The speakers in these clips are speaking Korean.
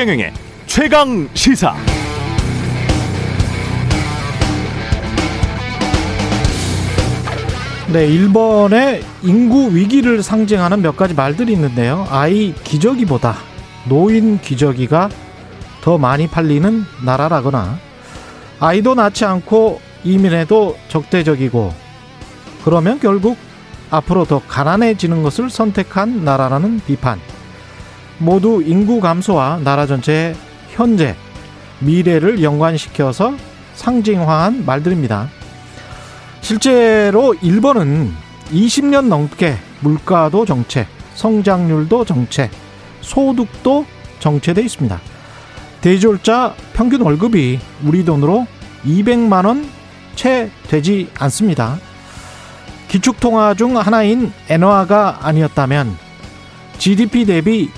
최경영의 최강 시사. 네, 일본의 인구 위기를 상징하는 몇 가지 말들이 있는데요. 아이 기저귀보다 노인 기저귀가 더 많이 팔리는 나라라거나 아이도 낳지 않고 이민해도 적대적이고 그러면 결국 앞으로 더 가난해지는 것을 선택한 나라라는 비판. 모두 인구 감소와 나라 전체의 현재, 미래를 연관시켜서 상징화한 말들입니다. 실제로 일본은 20년 넘게 물가도 정체, 성장률도 정체, 소득도 정체돼 있습니다. 대졸자 평균 월급이 우리 돈으로 200만 원 채 되지 않습니다. 기축통화 중 하나인 엔화가 아니었다면 GDP 대비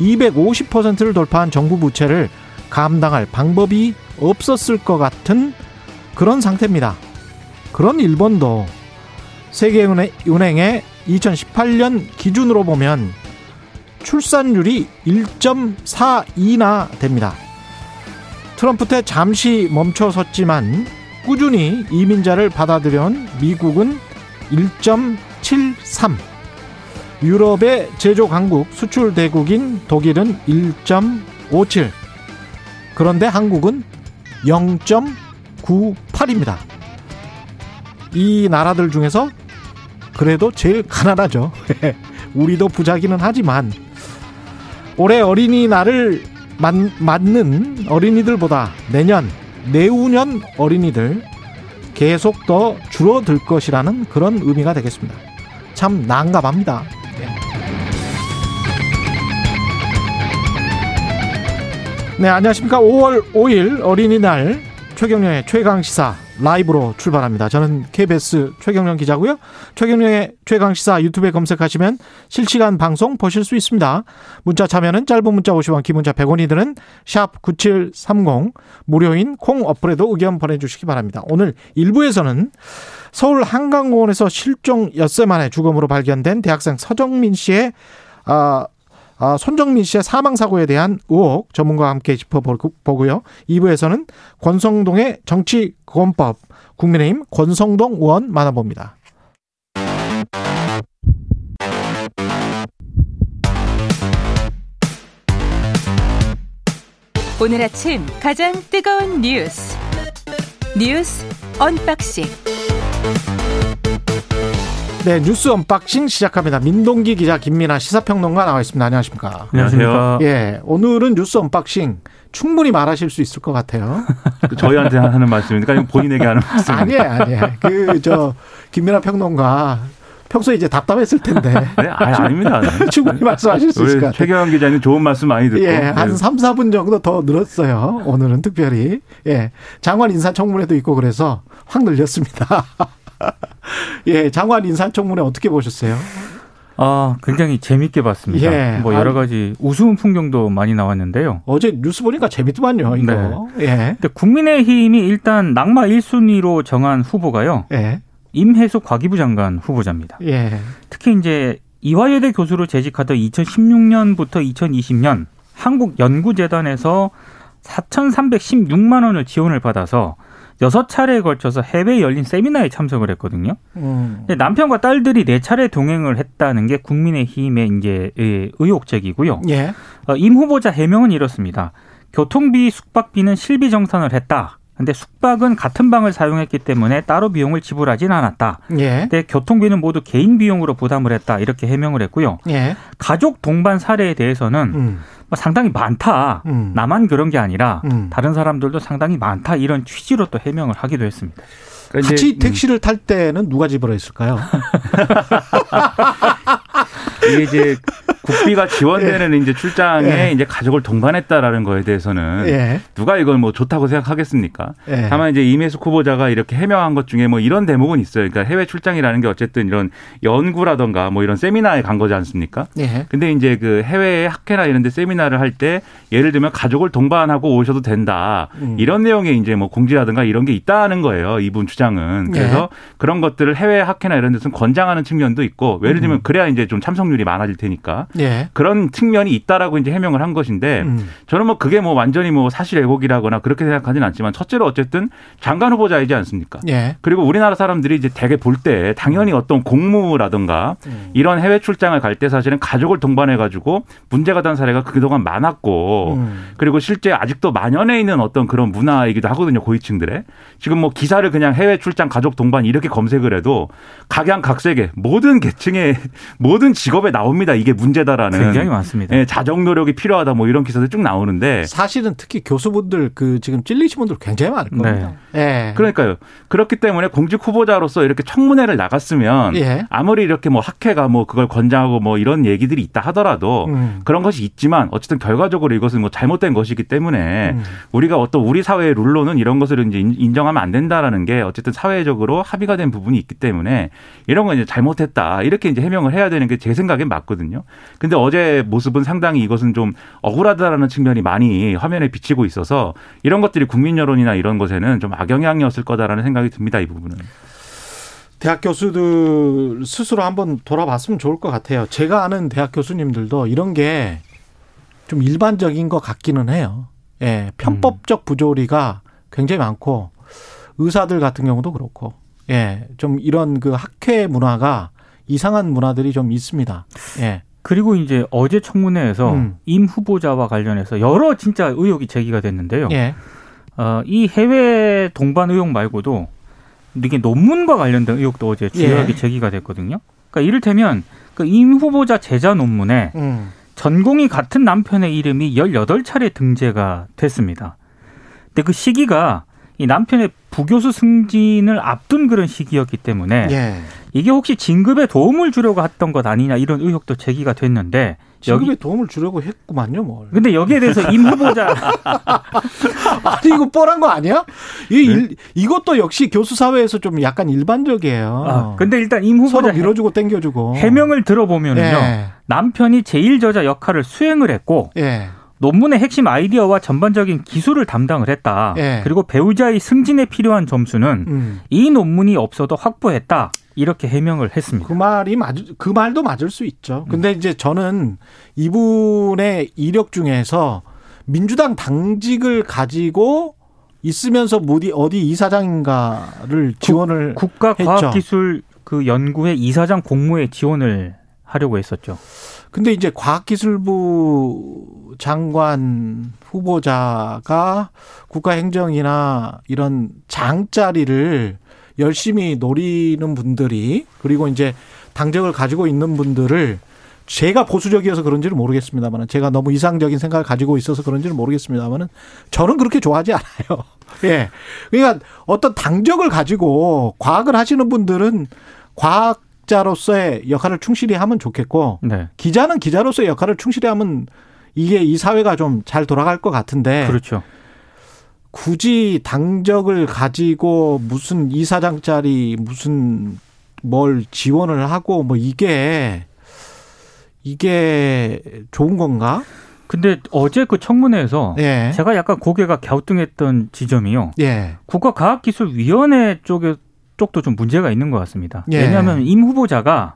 250%를 돌파한 정부 부채를 감당할 방법이 없었을 것 같은 그런 상태입니다. 그런 일본도 세계은행의 2018년 기준으로 보면 출산율이 1.42나 됩니다. 트럼프 때 잠시 멈춰섰지만 꾸준히 이민자를 받아들여온 미국은 1.73. 유럽의 제조 강국, 수출 대국인 독일은 1.57. 그런데 한국은 0.98입니다. 이 나라들 중에서 그래도 제일 가난하죠. 우리도 부자기는 하지만 올해 어린이날을 맞는 어린이들보다 내년, 내후년 어린이들 계속 더 줄어들 것이라는 그런 의미가 되겠습니다. 참 난감합니다. 네, 안녕하십니까. 5월 5일 어린이날 최경련의 최강시사 라이브로 출발합니다. 저는 KBS 최경련 기자고요. 최경련의 최강시사 유튜브에 검색하시면 실시간 방송 보실 수 있습니다. 문자 참여는 짧은 문자 50원, 긴 문자 100원이 드는 샵 9730 무료인 콩 어플에도 의견 보내주시기 바랍니다. 오늘 1부에서는 서울 한강공원에서 실종 엿새 만에 죽음으로 발견된 대학생 서정민 씨의 아, 아, 손정민 씨의 사망 사고에 대한 의혹 전문가와 함께 짚어보고요. 2부에서는 권성동의 정치권법 국민의힘 권성동 의원 만나봅니다. 오늘 아침 가장 뜨거운 뉴스 뉴스 unboxing 네, 뉴스 unboxing 시작합니다. 민동기 기자, 김민아 시사평론가 나와 있습니다. 안녕하십니까? 안녕하세요. 예, 오늘은 뉴스 unboxing 충분히 말하실 수 있을 것 같아요. 저희한테 하는 말씀입니까? 본인에게 하는 말씀? 아니에요, 아니에요. 그, 저, 김민아 평론가 평소에 이제 답답했을 텐데. 네, 아니, 아닙니다. 충분히 말씀하실 수 있을 것 같아요. 최경환 기자님 좋은 말씀 많이 듣고. 예, 한 네. 3, 4분 정도 더 늘었어요. 오늘은 특별히. 예. 장관 인사청문회도 있고 그래서 확 늘렸습니다. 예, 장관 인사청문회 어떻게 보셨어요? 아, 굉장히 재밌게 봤습니다. 예. 뭐 여러 가지 우스운 풍경도 많이 나왔는데요. 어제 뉴스 보니까 재밌더만요, 이거. 네. 예. 근데 국민의힘이 일단 낙마 1순위로 정한 후보가요. 예. 임혜숙 과기부 장관 후보자입니다. 예. 특히 이제 이화여대 교수로 재직하던 2016년부터 2020년 한국연구재단에서 4,316만 원을 지원을 받아서 여섯 차례에 걸쳐서 해외에 열린 세미나에 참석을 했거든요. 음. 남편과 딸들이 네 차례 동행을 했다는 게 국민의힘의 이제 예, 의혹적이고요. 예. 어, 임 후보자 해명은 이렇습니다. 교통비, 숙박비는 실비 정산을 했다. 근데 숙박은 같은 방을 사용했기 때문에 따로 비용을 지불하진 않았다. 예. 근데 교통비는 모두 개인 비용으로 부담을 했다. 이렇게 해명을 했고요. 예. 가족 동반 사례에 대해서는 음. 뭐 상당히 많다. 음. 나만 그런 게 아니라 음. 다른 사람들도 상당히 많다. 이런 취지로 또 해명을 하기도 했습니다. 그러니까 같이 음. 택시를 탈 때는 누가 지불했을까요? 이게 이제 국비가 지원되는 예. 이제 출장에 예. 이제 가족을 동반했다라는 거에 대해서는 예. 누가 이걸 뭐 좋다고 생각하겠습니까? 예. 다만 이제 이매숙 후보자가 이렇게 해명한 것 중에 뭐 이런 대목은 있어요. 그러니까 해외 출장이라는 게 어쨌든 이런 연구라던가 뭐 이런 세미나에 간 거지 않습니까? 예. 근데 이제 그 해외 학회나 이런 데 세미나를 할 때 예를 들면 가족을 동반하고 오셔도 된다. 음. 이런 내용의 이제 뭐 공지라든가 이런 게 있다는 거예요. 이분 주장은. 그래서 예. 그런 것들을 해외 학회나 이런 데서 권장하는 측면도 있고 예를 들면 음. 그래야 이제 좀 참석률이 많아질 테니까. 예. 그런 측면이 있다라고 이제 해명을 한 것인데 음. 저는 뭐 그게 뭐 완전히 뭐 사실 왜곡이라거나 그렇게 생각하지는 않지만 첫째로 어쨌든 장관 후보자이지 않습니까? 예. 그리고 우리나라 사람들이 이제 대개 볼 때 당연히 어떤 공무라든가 음. 이런 해외 출장을 갈 때 사실은 가족을 동반해 가지고 문제가 된 사례가 그동안 많았고 음. 그리고 실제 아직도 만연해 있는 어떤 그런 문화이기도 하거든요 고위층들의 지금 뭐 기사를 그냥 해외 출장 가족 동반 이렇게 검색을 해도 각양각색의 모든 계층의 모든 직업에 나옵니다 이게 문제다라는 굉장히 많습니다. 예, 자정 노력이 필요하다 뭐 이런 기사들 쭉 나오는데 사실은 특히 교수분들 그 지금 찔리신 분들 굉장히 많을 겁니다. 네. 예. 그러니까요. 그렇기 때문에 공직 후보자로서 이렇게 청문회를 나갔으면 예. 아무리 이렇게 뭐 학회가 뭐 그걸 권장하고 뭐 이런 얘기들이 있다 하더라도 음. 그런 것이 있지만 어쨌든 결과적으로 이것은 뭐 잘못된 것이기 때문에 음. 우리가 어떤 우리 사회의 룰로는 이런 것을 이제 인정하면 안 된다라는 게 어쨌든 사회적으로 합의가 된 부분이 있기 때문에 이런 건 이제 잘못했다 이렇게 이제 해명을 해야 되는 게 제 생각엔 맞거든요. 근데 어제 모습은 상당히 이것은 좀 억울하다라는 측면이 많이 화면에 비치고 있어서 이런 것들이 국민 여론이나 이런 것에는 좀 악영향이었을 거다라는 생각이 듭니다. 이 부분은. 대학 교수들 스스로 한번 돌아봤으면 좋을 것 같아요. 제가 아는 대학 교수님들도 이런 게 좀 일반적인 것 같기는 해요. 예, 편법적 부조리가 굉장히 많고 의사들 같은 경우도 그렇고 예, 좀 이런 그 학회 문화가 이상한 문화들이 좀 있습니다. 예. 그리고 이제 어제 청문회에서 음. 임 후보자와 관련해서 여러 진짜 의혹이 제기가 됐는데요. 예. 어, 이 해외 동반 의혹 말고도 이게 논문과 관련된 의혹도 어제 주요하게 예. 제기가 됐거든요. 그러니까 이를테면 그 임 후보자 제자 논문에 음. 전공이 같은 남편의 이름이 18차례 등재가 됐습니다. 근데 그 시기가 이 남편의 부교수 승진을 앞둔 그런 시기였기 때문에 예. 이게 혹시 진급에 도움을 주려고 했던 것 아니냐 이런 의혹도 제기가 됐는데 진급에 여기 도움을 주려고 했구만요, 뭘. 근데 여기에 대해서 임 후보자 아니 이거 뻔한 거 아니야? 이 네? 일, 이것도 역시 교수 사회에서 좀 약간 일반적이에요. 아, 근데 일단 임 후보자 밀어주고 땡겨주고 해명을 들어보면은요 예. 남편이 제일 저자 역할을 수행을 했고. 예. 논문의 핵심 아이디어와 전반적인 기술을 담당을 했다. 예. 그리고 배우자의 승진에 필요한 점수는 음. 이 논문이 없어도 확보했다. 이렇게 해명을 했습니다. 그 말이 맞, 그 말도 맞을 수 있죠. 근데 이제 저는 이분의 이력 중에서 민주당 당직을 가지고 있으면서 어디 어디 이사장인가를 지원을 국가과학기술 그 연구회 이사장 공모에 지원을 하려고 했었죠. 근데 이제 과학기술부 장관 후보자가 국가행정이나 이런 장자리를 열심히 노리는 분들이 그리고 이제 당적을 가지고 있는 분들을 제가 보수적이어서 그런지는 모르겠습니다만 제가 너무 이상적인 생각을 가지고 있어서 그런지는 모르겠습니다만은 저는 그렇게 좋아하지 않아요. 예. 그러니까 어떤 당적을 가지고 과학을 하시는 분들은 과학 기자로서의 역할을 충실히 하면 좋겠고 네. 기자는 기자로서의 역할을 충실히 하면 이게 이 사회가 좀 잘 돌아갈 것 같은데 그렇죠. 굳이 당적을 가지고 무슨 이사장짜리 무슨 뭘 지원을 하고 뭐 이게 이게 좋은 건가? 근데 어제 그 청문회에서 예. 제가 약간 고개가 갸우뚱했던 지점이요. 예. 국가과학기술위원회 쪽에 쪽도 좀 문제가 있는 것 같습니다. 예. 왜냐하면 임 후보자가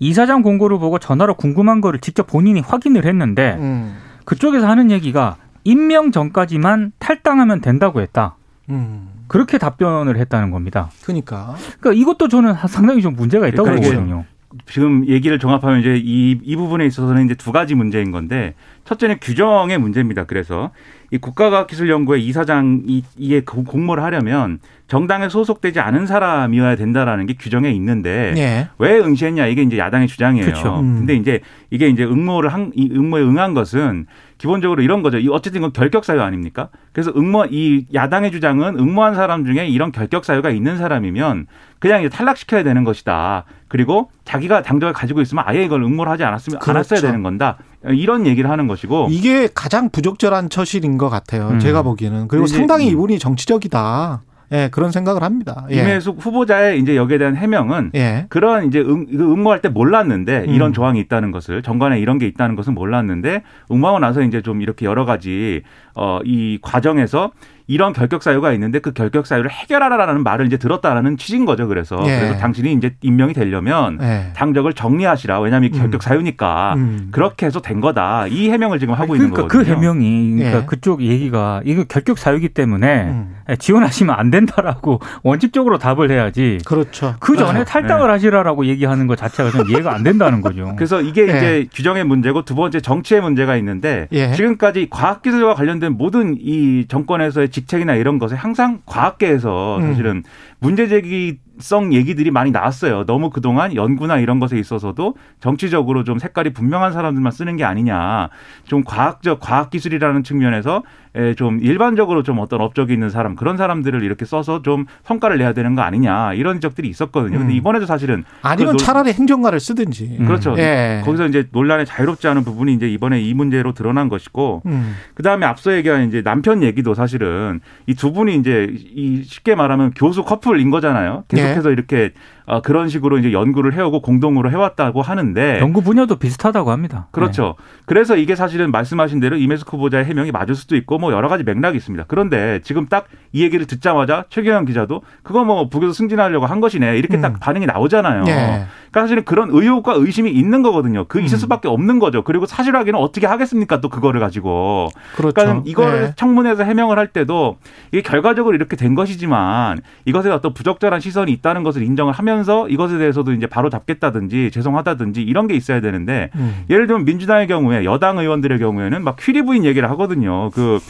이사장 공고를 보고 전화로 궁금한 거를 직접 본인이 확인을 했는데 음. 그쪽에서 하는 얘기가 임명 전까지만 탈당하면 된다고 했다. 음. 그렇게 답변을 했다는 겁니다. 그러니까. 그러니까 이것도 저는 상당히 좀 문제가 있다고 그러니까 보거든요. 지금 얘기를 종합하면 이제 이, 이 부분에 있어서는 이제 두 가지 문제인 건데 첫째는 규정의 문제입니다. 그래서 이 국가과학기술연구회 이사장이 이게 공모를 하려면 정당에 소속되지 않은 사람이어야 된다라는 게 규정에 있는데 예. 왜 응시했냐 이게 이제 야당의 주장이에요. 그렇죠. 음. 근데 이제 이게 이제 응모를 한이 응모에 응한 것은 기본적으로 이런 거죠. 어쨌든 이건 결격 사유 아닙니까? 그래서 응모 이 야당의 주장은 응모한 사람 중에 이런 결격 사유가 있는 사람이면 그냥 이제 탈락시켜야 되는 것이다. 그리고 자기가 당적을 가지고 있으면 아예 이걸 응모를 하지 않았으면 그렇죠. 않았어야 되는 건다. 이런 얘기를 하는 것이고 이게 가장 부적절한 처실인 것 같아요. 음. 제가 보기에는 그리고 상당히 음. 이분이 정치적이다. 예, 그런 생각을 합니다. 예. 임혜숙 후보자의 이제 여기에 대한 해명은 예. 그런 이제 응, 응모할 때 몰랐는데 음. 이런 조항이 있다는 것을 정관에 이런 게 있다는 것은 몰랐는데 응모하고 나서 이제 좀 이렇게 여러 가지 어, 이 과정에서 이런 결격 사유가 있는데 그 결격 사유를 해결하라라는 말을 이제 들었다라는 취지인 거죠. 그래서 예. 그래서 당신이 이제 임명이 되려면 예. 당적을 정리하시라. 왜냐하면 결격 음. 사유니까 음. 그렇게 해서 된 거다. 이 해명을 지금 하고 그러니까 있는 거거든요. 그 해명이 그러니까 예. 그쪽 얘기가 이거 결격 사유기 때문에 음. 지원하시면 안 된다라고 원칙적으로 답을 해야지. 그렇죠. 그 전에 네. 탈당을 네. 하시라라고 얘기하는 것 자체가 좀 이해가 안 된다는 거죠. 그래서 이게 예. 이제 규정의 문제고 두 번째 정치의 문제가 있는데 예. 지금까지 과학기술과 관련된 모든 이 정권에서의 직책이나 이런 것에 항상 과학계에서 음. 사실은 문제 제기 성 얘기들이 많이 나왔어요. 너무 그동안 연구나 이런 것에 있어서도 정치적으로 좀 색깔이 분명한 사람들만 쓰는 게 아니냐. 좀 과학적 과학 기술이라는 측면에서 좀 일반적으로 좀 어떤 업적이 있는 사람 그런 사람들을 이렇게 써서 좀 성과를 내야 되는 거 아니냐 이런 적들이 있었거든요. 근데 음. 이번에도 사실은 아니면 그 차라리 행정가를 쓰든지 음. 그렇죠. 예. 거기서 이제 논란에 자유롭지 않은 부분이 이제 이번에 이 문제로 드러난 것이고 음. 그 다음에 앞서 얘기한 이제 남편 얘기도 사실은 이 두 분이 이제 이 쉽게 말하면 교수 커플 인 거잖아요. 계속 예. 계속해서 이렇게 어, 그런 식으로 이제 연구를 해오고 공동으로 해왔다고 하는데 연구 분야도 비슷하다고 합니다. 그렇죠. 네. 그래서 이게 사실은 말씀하신 대로 이메스코 보자의 해명이 맞을 수도 있고 뭐 여러 가지 맥락이 있습니다. 그런데 지금 딱 이 얘기를 듣자마자 최경영 기자도 그거 뭐 북에서 승진하려고 한 것이네 이렇게 음. 딱 반응이 나오잖아요. 네. 그러니까 사실은 그런 의혹과 의심이 있는 거거든요. 그 있을 음. 수밖에 없는 거죠. 그리고 사실 확인은 어떻게 하겠습니까? 또 그거를 가지고. 그렇죠. 그러니까 이거를 네. 청문회에서 해명을 할 때도 이게 결과적으로 이렇게 된 것이지만 이것에 어떤 부적절한 시선이 있다는 것을 인정을 하면서 이것에 대해서도 이제 바로 잡겠다든지 죄송하다든지 이런 게 있어야 되는데 음. 예를 들면 민주당의 경우에 여당 의원들의 경우에는 막 퀴리 부인 얘기를 하거든요. 그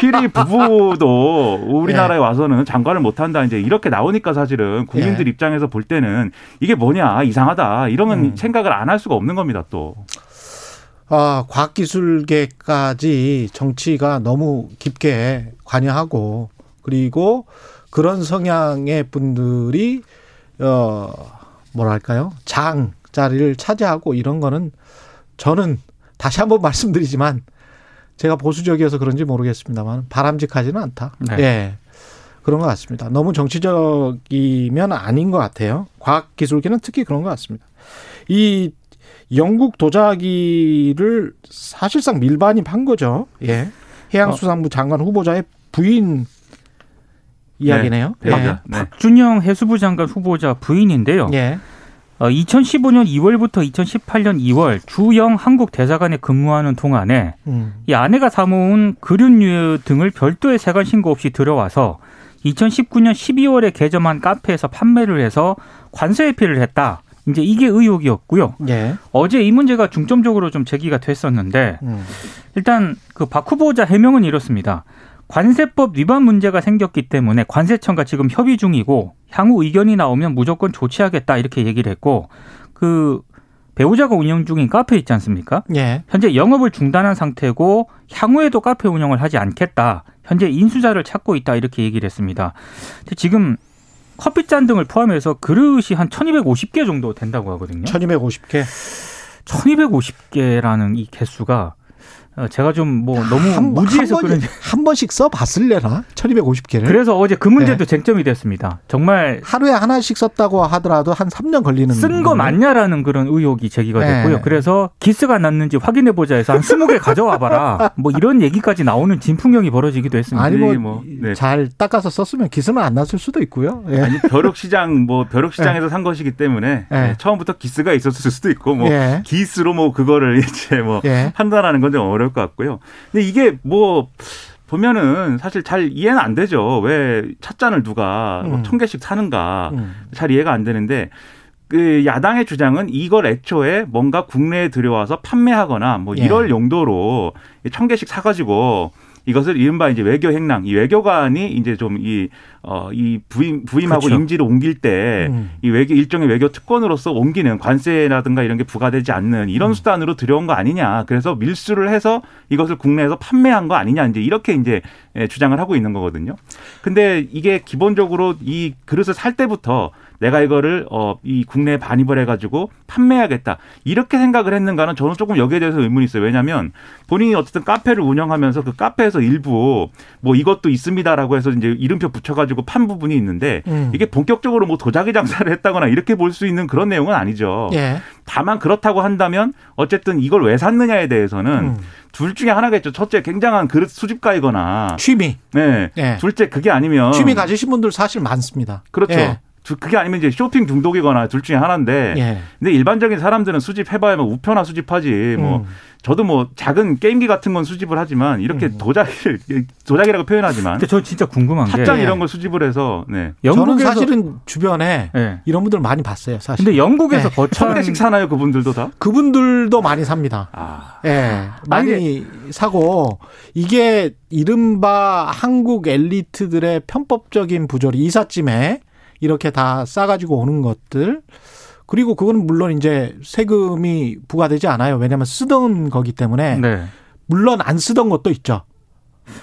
퀴리 부부도 우리나라에 네. 와서는 장관을 못 한다 이제 이렇게 나오니까 사실은 국민들 네. 입장에서 볼 때는 이게 뭐냐 이상 하다 이런 음. 생각을 안 할 수가 없는 겁니다 또. 아, 과학기술계까지 정치가 너무 깊게 관여하고 그리고 그런 성향의 분들이 어 뭐랄까요 장 자리를 차지하고 이런 거는 저는 다시 한번 말씀드리지만 제가 보수적이어서 그런지 모르겠습니다만 바람직하지는 않다. 네. 예. 그런 것 같습니다. 너무 정치적이면 아닌 것 같아요. 과학기술계는 특히 그런 것 같습니다. 이 영국 도자기를 사실상 밀반입한 거죠. 예. 해양수산부 장관 후보자의 부인 이야기네요. 네. 네. 네. 박준영 해수부 장관 후보자 부인인데요. 예. 어, 2015년 2월부터 2018년 2월 주영 한국 대사관에 근무하는 동안에 음. 이 아내가 사모은 그릇류 등을 별도의 세관 신고 없이 들어와서 2019년 12월에 개점한 카페에서 판매를 해서 관세 회피를 했다. 이제 이게 의혹이었고요. 예. 어제 이 문제가 중점적으로 좀 제기가 됐었는데 음. 일단 그 박 후보자 해명은 이렇습니다. 관세법 위반 문제가 생겼기 때문에 관세청과 지금 협의 중이고 향후 의견이 나오면 무조건 조치하겠다 이렇게 얘기를 했고 그 배우자가 운영 중인 카페 있지 않습니까? 예. 현재 영업을 중단한 상태고 향후에도 카페 운영을 하지 않겠다. 현재 인수자를 찾고 있다 이렇게 얘기를 했습니다. 지금 커피잔 등을 포함해서 그릇이 한 1250개 정도 된다고 하거든요. 1250개? 1250개라는 이 개수가 어, 제가 좀 뭐 너무 한, 무지해서 한, 번, 한 번씩 써 봤을래나? 1250개를. 그래서 어제 그 문제도 네. 쟁점이 됐습니다. 정말 하루에 하나씩 썼다고 하더라도 한 3년 걸리는 쓴 거 맞냐라는 그런 의혹이 제기가 네. 됐고요. 그래서 기스가 났는지 확인해 보자 해서 한 20개 가져와 봐라. 뭐 이런 얘기까지 나오는 진풍경이 벌어지기도 했습니다. 아니 뭐잘 뭐, 네. 닦아서 썼으면 기스는 안 났을 수도 있고요. 예. 아니 벼룩 시장 뭐 벼룩 시장에서 예. 산 것이기 때문에 예. 처음부터 기스가 있었을 수도 있고 뭐 예. 기스로 뭐 그거를 이제 뭐 판단하는 건좀 어려 어려울 것 같고요. 근데 이게 뭐 보면은 사실 잘 이해는 안 되죠. 왜 찻잔을 누가 뭐 음. 천 개씩 사는가 음. 잘 이해가 안 되는데 그 야당의 주장은 이걸 애초에 뭔가 국내에 들여와서 판매하거나 뭐 이럴 예. 용도로 천 개씩 사가지고 이것을 이른바 이제 외교 행랑, 이 외교관이 이제 좀 이 어, 이 부임, 부임하고 그렇죠. 임지를 옮길 때이 음. 외교, 일종의 외교 특권으로서 옮기는 관세라든가 이런 게 부과되지 않는 이런 음. 수단으로 들여온 거 아니냐. 그래서 밀수를 해서 이것을 국내에서 판매한 거 아니냐. 이제 이렇게 이제 예, 주장을 하고 있는 거거든요. 근데 이게 기본적으로 이 그릇을 살 때부터 내가 이거를 어, 이 국내에 반입을 해가지고 판매하겠다. 이렇게 생각을 했는가는 저는 조금 여기에 대해서 의문이 있어요. 왜냐하면 본인이 어쨌든 카페를 운영하면서 그 카페에서 일부 뭐 이것도 있습니다라고 해서 이제 이름표 붙여가지고 판 부분이 있는데 음. 이게 본격적으로 뭐 도자기 장사를 했다거나 이렇게 볼 수 있는 그런 내용은 아니죠. 예. 다만 그렇다고 한다면 어쨌든 이걸 왜 샀느냐에 대해서는 음. 둘 중에 하나겠죠. 첫째 굉장한 그릇 수집가이거나 취미. 네. 네. 둘째 그게 아니면 취미 가지신 분들 사실 많습니다. 그렇죠. 예. 그게 아니면 이제 쇼핑 중독이거나 둘 중에 하나인데. 예. 근데 일반적인 사람들은 수집해봐야 뭐 우표나 수집하지. 뭐 음. 저도 뭐 작은 게임기 같은 건 수집을 하지만 이렇게 음. 도자기를 도자기라고 표현하지만. 근데 저 진짜 궁금한 게 찻잔 이런 걸 수집을 해서. 네. 영국에서 사실은 주변에 네. 이런 분들 많이 봤어요. 사실. 근데 영국에서 네. 거창 대씩 사나요 그분들도 다? 그분들도 많이 삽니다. 아. 예, 네. 많이 아니, 사고 이게 이른바 한국 엘리트들의 편법적인 부조리 이삿짐에 이렇게 다 싸가지고 오는 것들 그리고 그거는 물론 이제 세금이 부과되지 않아요. 왜냐하면 쓰던 거기 때문에 네. 물론 안 쓰던 것도 있죠.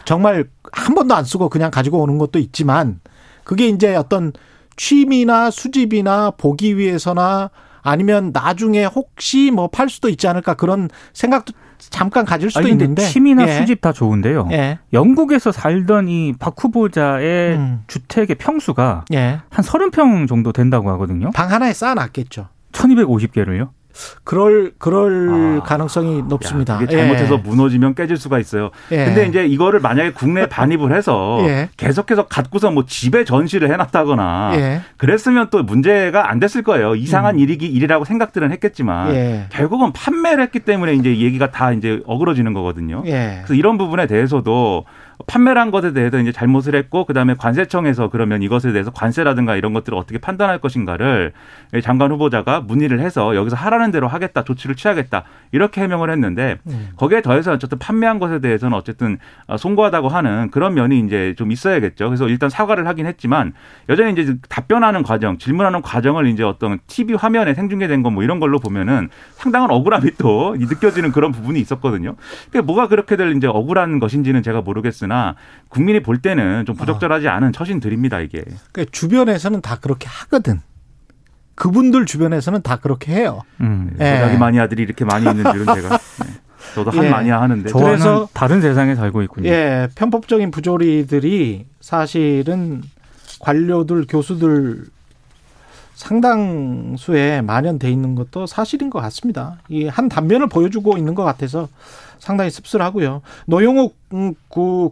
정말 한 번도 안 쓰고 그냥 가지고 오는 것도 있지만 그게 이제 어떤 취미나 수집이나 보기 위해서나 아니면 나중에 혹시 뭐 팔 수도 있지 않을까 그런 생각도 잠깐 가질 수도 아니, 있는데 취미나 예. 수집 다 좋은데요. 예. 영국에서 살던 이 박 후보자의 음. 주택의 평수가 예. 한 30평 정도 된다고 하거든요. 방 하나에 쌓아놨겠죠. 1250개를요? 그럴 그럴 아, 가능성이 높습니다. 야, 이게 잘못해서 예. 무너지면 깨질 수가 있어요. 예. 근데 이제 이거를 만약에 국내 반입을 해서 예. 계속해서 갖고서 뭐 집에 전시를 해놨다거나 예. 그랬으면 또 문제가 안 됐을 거예요. 이상한 음. 일이기 일이라고 생각들은 했겠지만 예. 결국은 판매를 했기 때문에 이제 얘기가 다 이제 어그러지는 거거든요. 예. 그래서 이런 부분에 대해서도 판매를 한 것에 대해서 이제 잘못을 했고 그다음에 관세청에서 그러면 이것에 대해서 관세라든가 이런 것들을 어떻게 판단할 것인가를 장관 후보자가 문의를 해서 여기서 하라는 대로 하겠다 조치를 취하겠다 이렇게 해명을 했는데 음. 거기에 더해서 어쨌든 판매한 것에 대해서는 어쨌든 송구하다고 하는 그런 면이 이제 좀 있어야겠죠. 그래서 일단 사과를 하긴 했지만 여전히 이제 답변하는 과정, 질문하는 과정을 이제 어떤 TV 화면에 생중계된 거뭐 이런 걸로 보면은 상당한 억울함이 또 느껴지는 그런 부분이 있었거든요. 그게 뭐가 그렇게들 이제 억울한 것인지는 제가 모르겠으나 있으나 국민이 볼 때는 좀 부적절하지 않은 처신들입니다 이게. 그러니까 주변에서는 다 그렇게 하거든. 그분들 주변에서는 다 그렇게 해요. 음. 예. 자기 마니아들이 이렇게 많이 있는 줄은 제가. 네. 저도 한 예. 마니아 하는데. 그래서 다른 세상에 살고 있군요. 예, 편법적인 부조리들이 사실은 관료들, 교수들 상당수에 만연돼 있는 것도 사실인 것 같습니다. 이 한 단면을 보여주고 있는 것 같아서 상당히 씁쓸하고요. 노영욱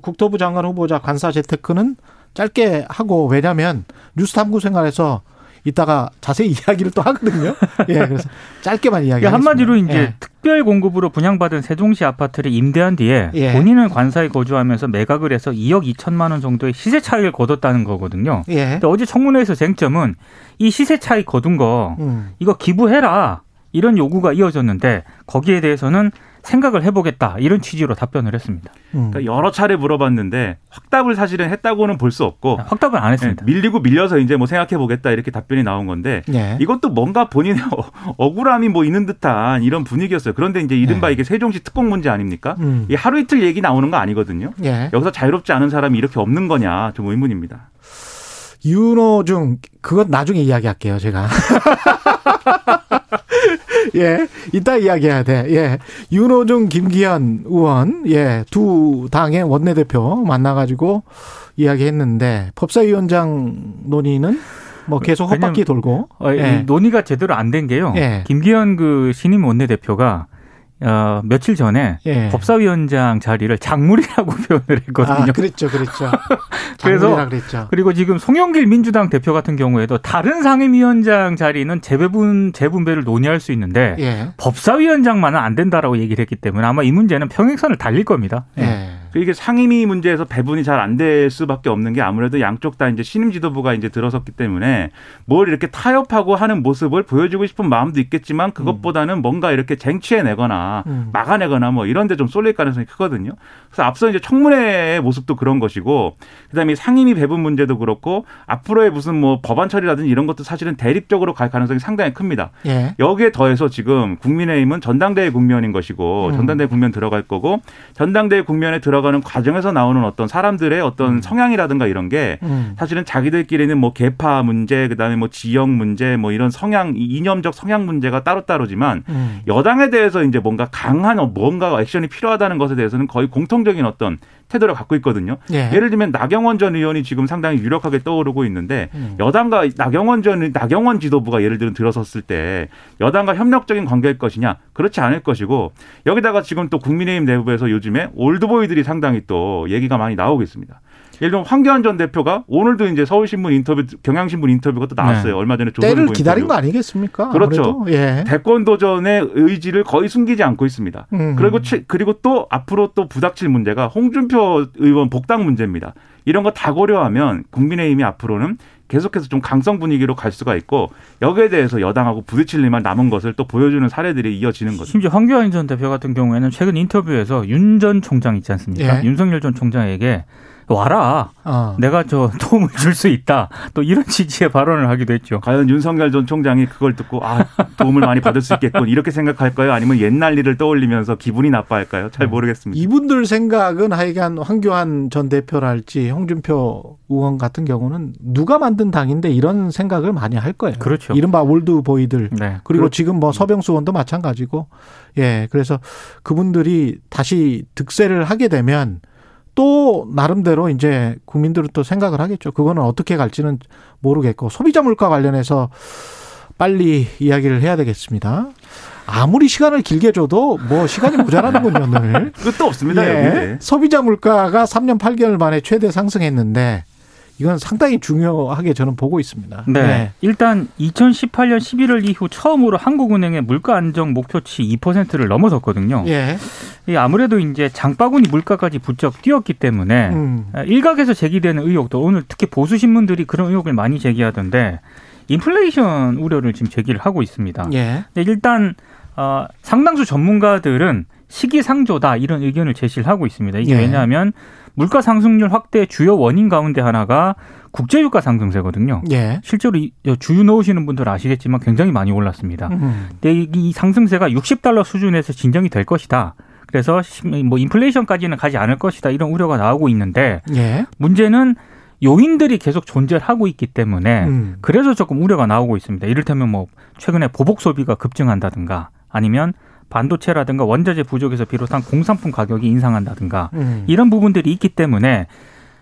국토부 장관 후보자 관사 재테크는 짧게 하고 왜냐하면 뉴스탐구 생활에서 이따가 자세히 이야기를 또 하거든요. 예, 그래서 짧게만 이야기. 그러니까 한마디로 이제 예. 특별 공급으로 분양받은 세종시 아파트를 임대한 뒤에 예. 본인은 관사에 거주하면서 매각을 해서 2억 2천만 원 정도의 시세 차익을 거뒀다는 거거든요. 예. 근데 어제 청문회에서 쟁점은 이 시세 차익 거둔 거 음. 이거 기부해라 이런 요구가 이어졌는데 거기에 대해서는 생각을 해보겠다 이런 취지로 답변을 했습니다. 음. 그러니까 여러 차례 물어봤는데 확답을 사실은 했다고는 볼 수 없고 아, 확답을 안 했습니다. 네, 밀리고 밀려서 이제 뭐 생각해보겠다 이렇게 답변이 나온 건데 네. 이것도 뭔가 본인의 억울함이 뭐 있는 듯한 이런 분위기였어요. 그런데 이제 이른바 네. 이게 세종시 특공 문제 아닙니까? 음. 이 하루 이틀 얘기 나오는 거 아니거든요. 네. 여기서 자유롭지 않은 사람이 이렇게 없는 거냐 좀 의문입니다. 윤호중 그건 나중에 이야기할게요 제가. 예, 이따 이야기해야 돼. 예, 윤호중, 김기현 의원, 예, 두 당의 원내대표 만나가지고 이야기했는데 법사위원장 논의는 뭐 계속 헛바퀴 돌고 어, 예. 논의가 제대로 안 된 게요. 예. 김기현 그 신임 원내대표가 어, 며칠 전에 예. 법사위원장 자리를 작물이라고 표현을 했거든요. 아, 그랬죠, 그랬죠. 그래서 그랬죠. 그리고 지금 송영길 민주당 대표 같은 경우에도 다른 상임위원장 자리는 재배분 재분배를 논의할 수 있는데 예. 법사위원장만은 안 된다라고 얘기를 했기 때문에 아마 이 문제는 평행선을 달릴 겁니다. 예. 이게 상임위 문제에서 배분이 잘 안 될 수밖에 없는 게 아무래도 양쪽 다 이제 신임 지도부가 이제 들어섰기 때문에 뭘 이렇게 타협하고 하는 모습을 보여주고 싶은 마음도 있겠지만 그것보다는 음. 뭔가 이렇게 쟁취해내거나 음. 막아내거나 뭐 이런 데 좀 쏠릴 가능성이 크거든요. 그래서 앞서 이제 청문회의 모습도 그런 것이고 그다음에 상임위 배분 문제도 그렇고 앞으로의 무슨 뭐 법안 처리라든지 이런 것도 사실은 대립적으로 갈 가능성이 상당히 큽니다. 예. 여기에 더해서 지금 국민의힘은 전당대회 국면인 것이고 음. 전당대회 국면 들어갈 거고 전당대회 국면에 들어 들어가는 과정에서 나오는 어떤 사람들의 어떤 음. 성향이라든가 이런 게 음. 사실은 자기들끼리는 뭐 계파 문제 그다음에 뭐 지역 문제 뭐 이런 성향 이념적 성향 문제가 따로따로지만 음. 여당에 대해서 이제 뭔가 강한 뭔가 액션이 필요하다는 것에 대해서는 거의 공통적인 어떤 태도를 갖고 있거든요. 예. 를 들면 나경원 전 의원이 지금 상당히 유력하게 떠오르고 있는데 음. 여당과 나경원 전 나경원 지도부가 예를 들어 들어섰을 때 여당과 협력적인 관계일 것이냐 그렇지 않을 것이고 여기다가 지금 또 국민의힘 내부에서 요즘에 올드보이들이 상당히 또 얘기가 많이 나오고 있습니다. 예를 들면 황교안 전 대표가 오늘도 이제 서울신문 인터뷰, 경향신문 인터뷰가 또 나왔어요. 네. 얼마 전에 조선일보 때를 기다린 거 아니겠습니까? 그렇죠. 예. 대권 도전의 의지를 거의 숨기지 않고 있습니다. 음. 그리고 그리고 또 앞으로 또 부닥칠 문제가 홍준표 의원 복당 문제입니다. 이런 거 다 고려하면 국민의힘이 앞으로는 계속해서 좀 강성 분위기로 갈 수가 있고 여기에 대해서 여당하고 부딪힐 일만 남은 것을 또 보여주는 사례들이 이어지는 거죠. 심지어 황교안 전 대표 같은 경우에는 최근 인터뷰에서 윤 전 총장 있지 않습니까? 예. 윤석열 전 총장에게 와라. 어. 내가 저 도움을 줄 수 있다. 또 이런 취지의 발언을 하기도 했죠. 과연 윤석열 전 총장이 그걸 듣고 아 도움을 많이 받을 수 있겠군 이렇게 생각할까요? 아니면 옛날 일을 떠올리면서 기분이 나빠할까요? 잘 모르겠습니다. 이분들 생각은 하여간 황교안 전 대표랄지 홍준표 의원 같은 경우는 누가 만든 당인데 이런 생각을 많이 할 거예요. 그렇죠. 이른바 old boy들 네. 그리고 그렇... 지금 뭐 서병수 의원도 마찬가지고 예 그래서 그분들이 다시 득세를 하게 되면 또 나름대로 이제 국민들은 또 생각을 하겠죠. 그거는 어떻게 갈지는 모르겠고 소비자 물가 관련해서 빨리 이야기를 해야 되겠습니다. 아무리 시간을 길게 줘도 뭐 시간이 모자라는군요, 오늘. 그것도 없습니다, 예. 여기. 소비자 물가가 3년 8개월 만에 최대 상승했는데 이건 상당히 중요하게 저는 보고 있습니다. 네. 네. 일단 2018년 11월 이후 처음으로 한국은행의 물가 안정 목표치 2%를 넘어섰거든요. 예. 아무래도 이제 장바구니 물가까지 부쩍 뛰었기 때문에 음. 일각에서 제기되는 의혹도 오늘 특히 보수 신문들이 그런 의혹을 많이 제기하던데 인플레이션 우려를 지금 제기를 하고 있습니다. 예. 일단 어, 상당수 전문가들은 시기상조다 이런 의견을 제시를 하고 있습니다. 이게 예. 왜냐하면 물가 상승률 확대 주요 원인 가운데 하나가 국제유가 상승세거든요. 예. 실제로 주유 넣으시는 분들 아시겠지만 굉장히 많이 올랐습니다. 음. 근데 이 상승세가 60달러 수준에서 진정이 될 것이다. 그래서 뭐 인플레이션까지는 가지 않을 것이다 이런 우려가 나오고 있는데 예. 문제는 요인들이 계속 존재를 하고 있기 때문에 음. 그래서 조금 우려가 나오고 있습니다. 이를테면 뭐 최근에 보복 소비가 급증한다든가 아니면 반도체라든가 원자재 부족에서 비롯한 공산품 가격이 인상한다든가 음. 이런 부분들이 있기 때문에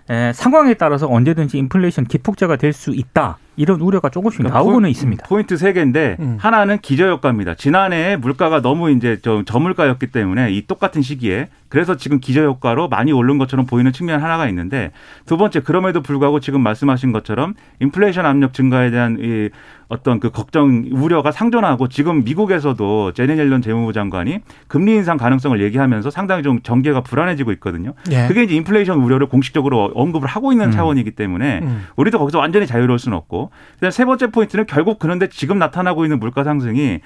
에, 상황에 따라서 언제든지 인플레이션 기폭제가 될 수 있다. 이런 우려가 조금씩 그러니까 나오고는 포, 있습니다. 포인트 세 개인데 음. 하나는 기저효과입니다. 지난해 물가가 너무 이제 저 저물가였기 때문에 이 똑같은 시기에 그래서 지금 기저효과로 많이 오른 것처럼 보이는 측면 하나가 있는데 두 번째 그럼에도 불구하고 지금 말씀하신 것처럼 인플레이션 압력 증가에 대한 이 어떤 그 걱정 우려가 상존하고 지금 미국에서도 재닛 옐런 재무부 장관이 금리 인상 가능성을 얘기하면서 상당히 좀 전개가 불안해지고 있거든요. 예. 그게 이제 인플레이션 우려를 공식적으로 언급을 하고 있는 음. 차원이기 때문에 음. 우리도 거기서 완전히 자유로울 수는 없고 그다음 세 번째 포인트는 결국 그런데 지금 나타나고 있는 물가 상승이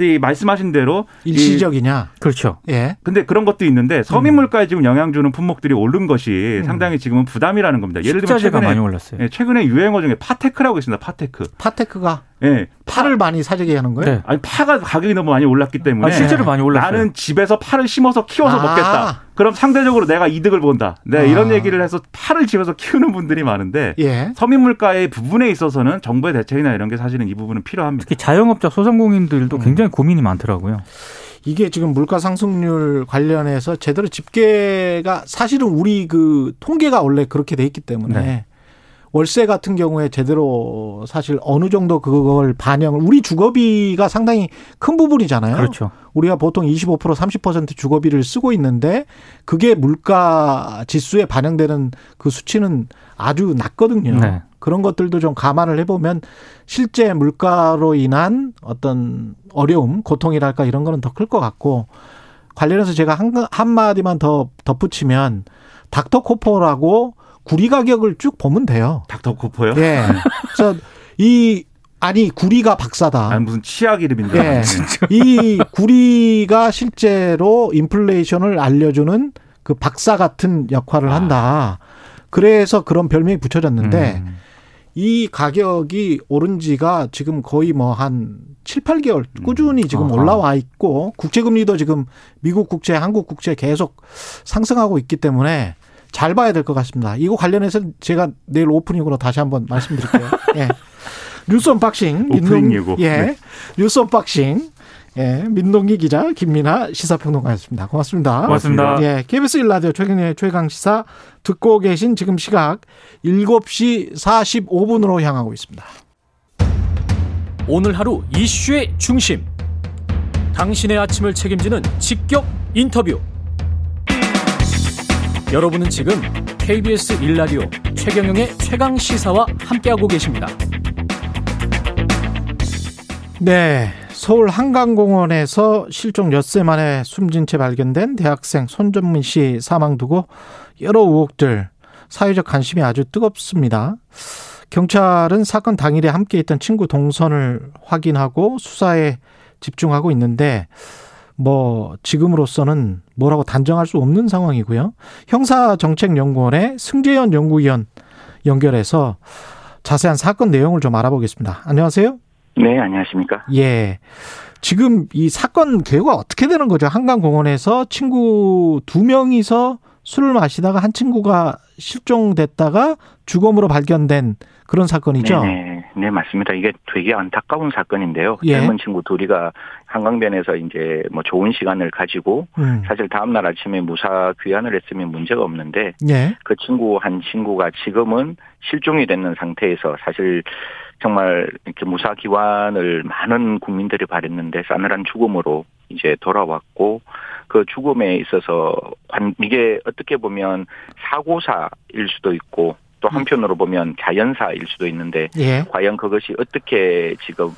이 말씀하신 대로 일시적이냐? 그렇죠. 예. 근데 그런 것도 있는데 서민 물가에 지금 영향 주는 품목들이 오른 것이 음. 상당히 지금은 부담이라는 겁니다. 예를 들면 최근에 많이 올랐어요. 예, 최근에 유행어 중에 파테크라고 있습니다. 파테크. 파테크가 예. 파를 많이 사재기 하는 거예요? 네. 아니 파가 가격이 너무 많이 올랐기 때문에 아, 실제로 많이 올랐어요. 나는 집에서 파를 심어서 키워서 아. 먹겠다. 그럼 상대적으로 내가 이득을 본다. 네, 아. 이런 얘기를 해서 파를 집에서 키우는 분들이 많은데 예. 서민 물가의 부분에 있어서는 정부의 대책이나 이런 게 사실은 이 부분은 필요합니다. 특히 자영업자 소상공인들도 음. 굉장히 고민이 많더라고요. 이게 지금 물가 상승률 관련해서 제대로 집계가 사실은 우리 그 통계가 원래 그렇게 돼 있기 때문에 네. 월세 같은 경우에 제대로 사실 어느 정도 그걸 반영을 우리 주거비가 상당히 큰 부분이잖아요. 그렇죠. 우리가 보통 25% 30% 주거비를 쓰고 있는데 그게 물가 지수에 반영되는 그 수치는 아주 낮거든요. 네. 그런 것들도 좀 감안을 해보면 실제 물가로 인한 어떤 어려움, 고통이랄까 이런 거는 더 클 것 같고 관련해서 제가 한, 한마디만 더 덧붙이면 닥터코퍼라고 구리 가격을 쭉 보면 돼요. 닥터코퍼요? 예. 그래서 이 아니 구리가 박사다. 아니 무슨 치약 이름인데. 예. 이 구리가 실제로 인플레이션을 알려주는 그 박사 같은 역할을 아. 한다. 그래서 그런 별명이 붙여졌는데 음. 이 가격이 오른 지가 지금 거의 뭐한 7, 8개월 꾸준히 지금 올라와 있고 국채 금리도 지금 미국 국채, 한국 국채 계속 상승하고 있기 때문에 잘 봐야 될 것 같습니다. 이거 관련해서 제가 내일 오프닝으로 다시 한번 말씀드릴게요. 예. 뉴스 unboxing 민동 예. 네. 뉴스 unboxing 예, 민동기 기자 김민아 시사평론가였습니다. 고맙습니다. 고맙습니다. 예, KBS 1라디오 최경의 최강 시사 듣고 계신 지금 시각 7시 45분으로 향하고 있습니다. 오늘 하루 이슈의 중심. 당신의 아침을 책임지는 직격 인터뷰. 여러분은 지금 KBS 1라디오 최경영의 최강 시사와 함께하고 계십니다. 네. 서울 한강공원에서 실종 엿새 만에 숨진 채 발견된 대학생 손전문 씨 사망 두고 여러 의혹들 사회적 관심이 아주 뜨겁습니다. 경찰은 사건 당일에 함께 있던 친구 동선을 확인하고 수사에 집중하고 있는데 뭐 지금으로서는 뭐라고 단정할 수 없는 상황이고요. 형사정책연구원의 승재현 연구위원 연결해서 자세한 사건 내용을 좀 알아보겠습니다. 안녕하세요. 네, 안녕하십니까? 예. 지금 이 사건 개요가 어떻게 되는 거죠? 한강공원에서 친구 두 명이서 술을 마시다가 한 친구가 실종됐다가 주검으로 발견된 그런 사건이죠. 네, 네, 맞습니다. 이게 되게 안타까운 사건인데요. 예. 젊은 친구 둘이가 한강변에서 이제 뭐 좋은 시간을 가지고 음. 사실 다음 날 아침에 무사 귀환을 했으면 문제가 없는데 예. 그 친구 한 친구가 지금은 실종이 됐는 상태에서 사실 정말 이렇게 무사 기환을 많은 국민들이 바랬는데 싸늘한 죽음으로 이제 돌아왔고 그 죽음에 있어서 이게 어떻게 보면 사고사일 수도 있고 또 음. 한편으로 보면 자연사일 수도 있는데 예. 과연 그것이 어떻게 지금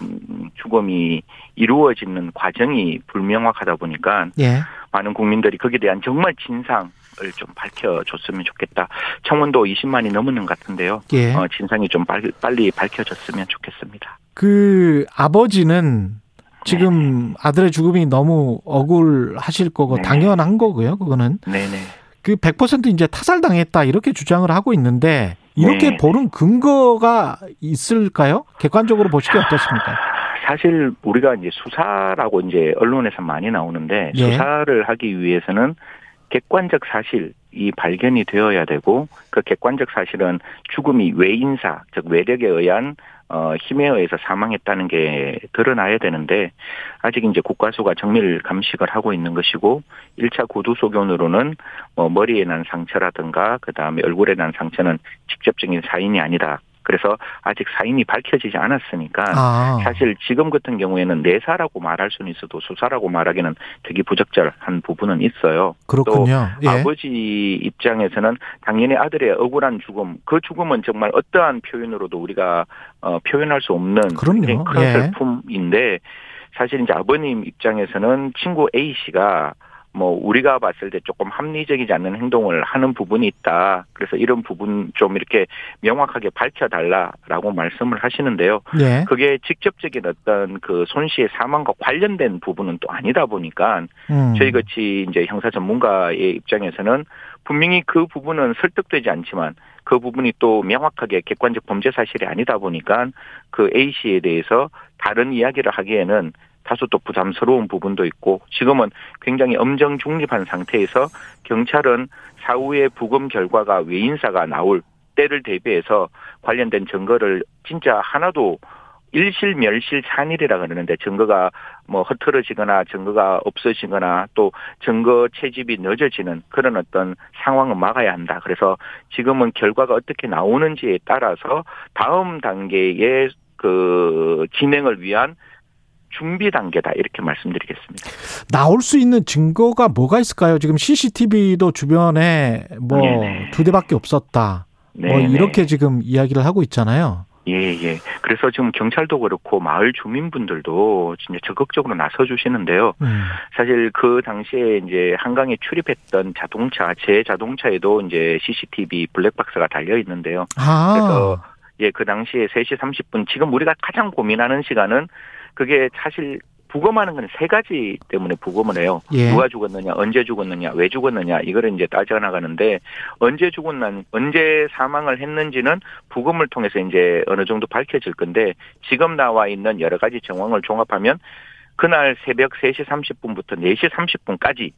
죽음이 이루어지는 과정이 불명확하다 보니까 예. 많은 국민들이 거기에 대한 정말 진상 좀 밝혀줬으면 좋겠다. 청원도 20만이 넘는 것 같은데요. 예. 어, 진상이 좀 빨리, 밝혀졌으면 좋겠습니다. 그 아버지는 지금 네 아들의 죽음이 너무 억울하실 거고 네 당연한 거고요. 그거는. 네네. 그 100% 이제 타살당했다 이렇게 주장을 하고 있는데 이렇게 네. 보는 근거가 있을까요? 객관적으로 보시기 어떻습니까? 사실 우리가 이제 수사라고 이제 언론에서 많이 나오는데 예. 수사를 하기 위해서는 객관적 사실이 발견이 되어야 되고 그 객관적 사실은 죽음이 외인사 즉 외력에 의한 어, 힘에 의해서 사망했다는 게 드러나야 되는데 아직 이제 국가수가 정밀 감식을 하고 있는 것이고 1차 구두 소견으로는 뭐 머리에 난 상처라든가 그다음에 얼굴에 난 상처는 직접적인 사인이 아니다. 그래서 아직 사인이 밝혀지지 않았으니까 아. 사실 지금 같은 경우에는 내사라고 말할 수는 있어도 수사라고 말하기는 되게 부적절한 부분은 있어요. 그렇군요. 또 예. 아버지 입장에서는 당연히 아들의 억울한 죽음, 그 죽음은 정말 어떠한 표현으로도 우리가 어, 표현할 수 없는 그럼요. 큰 예. 슬픔인데 사실 이제 아버님 입장에서는 친구 A 씨가 뭐 우리가 봤을 때 조금 합리적이지 않는 행동을 하는 부분이 있다. 그래서 이런 부분 좀 이렇게 명확하게 밝혀달라라고 말씀을 하시는데요. 네. 그게 직접적인 어떤 그 손 씨의 사망과 관련된 부분은 또 아니다 보니까 음. 저희 같이 이제 형사 전문가의 입장에서는 분명히 그 부분은 설득되지 않지만 그 부분이 또 명확하게 객관적 범죄 사실이 아니다 보니까 그 A 씨에 대해서 다른 이야기를 하기에는 다소 또 부담스러운 부분도 있고 지금은 굉장히 엄정 중립한 상태에서 경찰은 사후에 부검 결과가 외인사가 나올 때를 대비해서 관련된 증거를 진짜 하나도 일실 멸실 찬일이라 그러는데 증거가 뭐 흐트러지거나 증거가 없어지거나 또 증거 채집이 늦어지는 그런 어떤 상황을 막아야 한다. 그래서 지금은 결과가 어떻게 나오는지에 따라서 다음 단계의 그 진행을 위한 준비 단계다 이렇게 말씀드리겠습니다. 나올 수 있는 증거가 뭐가 있을까요? 지금 CCTV도 주변에 뭐 두 대밖에 없었다. 뭐 네네. 뭐 이렇게 지금 이야기를 하고 있잖아요. 예, 예. 그래서 지금 경찰도 그렇고 마을 주민분들도 진짜 적극적으로 나서 주시는데요. 음. 사실 그 당시에 이제 한강에 출입했던 자동차, 제 자동차에도 이제 CCTV 블랙박스가 달려 있는데요. 아. 그래서 예, 그 당시에 3시 30분 지금 우리가 가장 고민하는 시간은 그게 사실 부검하는 건 세 가지 때문에 부검을 해요. 예. 누가 죽었느냐, 언제 죽었느냐, 왜 죽었느냐 이거를 이제 따져 나가는데 언제 죽었는 언제 사망을 했는지는 부검을 통해서 이제 어느 정도 밝혀질 건데 지금 나와 있는 여러 가지 정황을 종합하면 그날 새벽 3시 30분부터 4시 30분까지의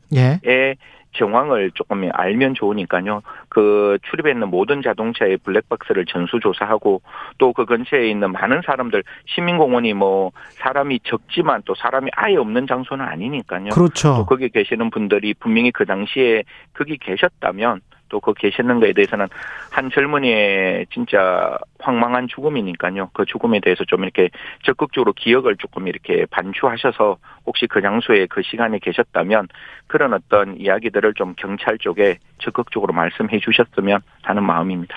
예. 정황을 조금 알면 좋으니까요. 그 출입해 있는 모든 자동차의 블랙박스를 전수조사하고 또 그 근처에 있는 많은 사람들 시민공원이 뭐 사람이 적지만 또 사람이 아예 없는 장소는 아니니까요. 그렇죠. 또 거기 계시는 분들이 분명히 그 당시에 거기 계셨다면 또 그 계셨는 거에 대해서는 한 젊은이의 진짜 황망한 죽음이니까요. 그 죽음에 대해서 좀 이렇게 적극적으로 기억을 조금 이렇게 반추하셔서 혹시 그 장소에 그 시간에 계셨다면 그런 어떤 이야기들을 좀 경찰 쪽에 적극적으로 말씀해 주셨으면 하는 마음입니다.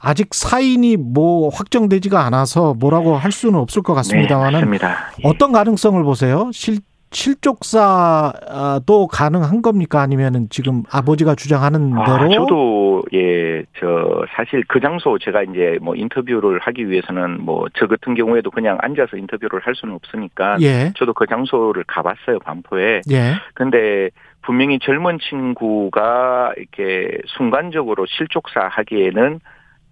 아직 사인이 뭐 확정되지가 않아서 뭐라고 할 수는 없을 것 같습니다만은 네, 어떤 가능성을 보세요? 실 실족사도 가능한 겁니까? 아니면은 지금 아버지가 주장하는 아, 대로? 아, 저도 예, 저 사실 그 장소 제가 이제 뭐 인터뷰를 하기 위해서는 뭐 저 같은 경우에도 그냥 앉아서 인터뷰를 할 수는 없으니까 예. 저도 그 장소를 가봤어요 반포에. 예. 근데 분명히 젊은 친구가 이렇게 순간적으로 실족사 하기에는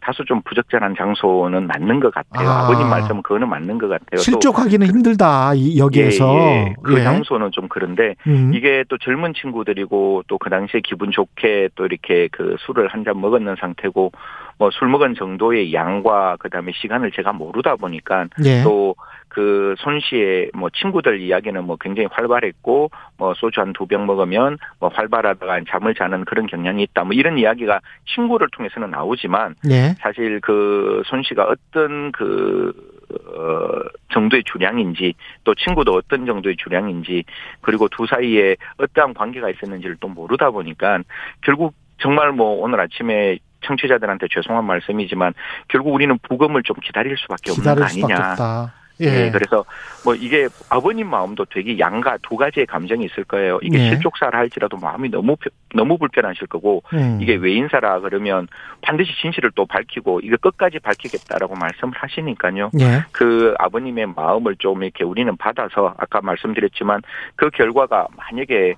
다소 좀 부적절한 장소는 맞는 것 같아요. 아. 버님 말씀은 그거는 맞는 것 같아요. 실족하기는 힘들다 여기에서 예, 예. 그 예. 장소는 좀 그런데 음. 이게 또 젊은 친구들이고 또 그 당시에 기분 좋게 또 이렇게 그 술을 한 잔 먹었는 상태고 뭐 술 먹은 정도의 양과 그다음에 시간을 제가 모르다 보니까 예. 또그 손씨의 뭐 친구들 이야기는 뭐 굉장히 활발했고 뭐 소주 한 두 병 먹으면 뭐 활발하다가 잠을 자는 그런 경향이 있다. 뭐 이런 이야기가 친구를 통해서는 나오지만 네. 사실 그 손씨가 어떤 그 어, 정도의 주량인지 또 친구도 어떤 정도의 주량인지 그리고 두 사이에 어떠한 관계가 있었는지를 또 모르다 보니까 결국 정말 뭐 오늘 아침에 청취자들한테 죄송한 말씀이지만 결국 우리는 부검을 좀 기다릴 수밖에 없는 거 아니냐. 예. 네, 그래서 뭐 이게 아버님 마음도 되게 양가 두 가지의 감정이 있을 거예요. 이게 예. 실족사를 할지라도 마음이 너무 너무 불편하실 거고 음. 이게 외인사라 그러면 반드시 진실을 또 밝히고 이거 끝까지 밝히겠다라고 말씀을 하시니까요. 예. 그 아버님의 마음을 좀 이렇게 우리는 받아서 아까 말씀드렸지만 그 결과가 만약에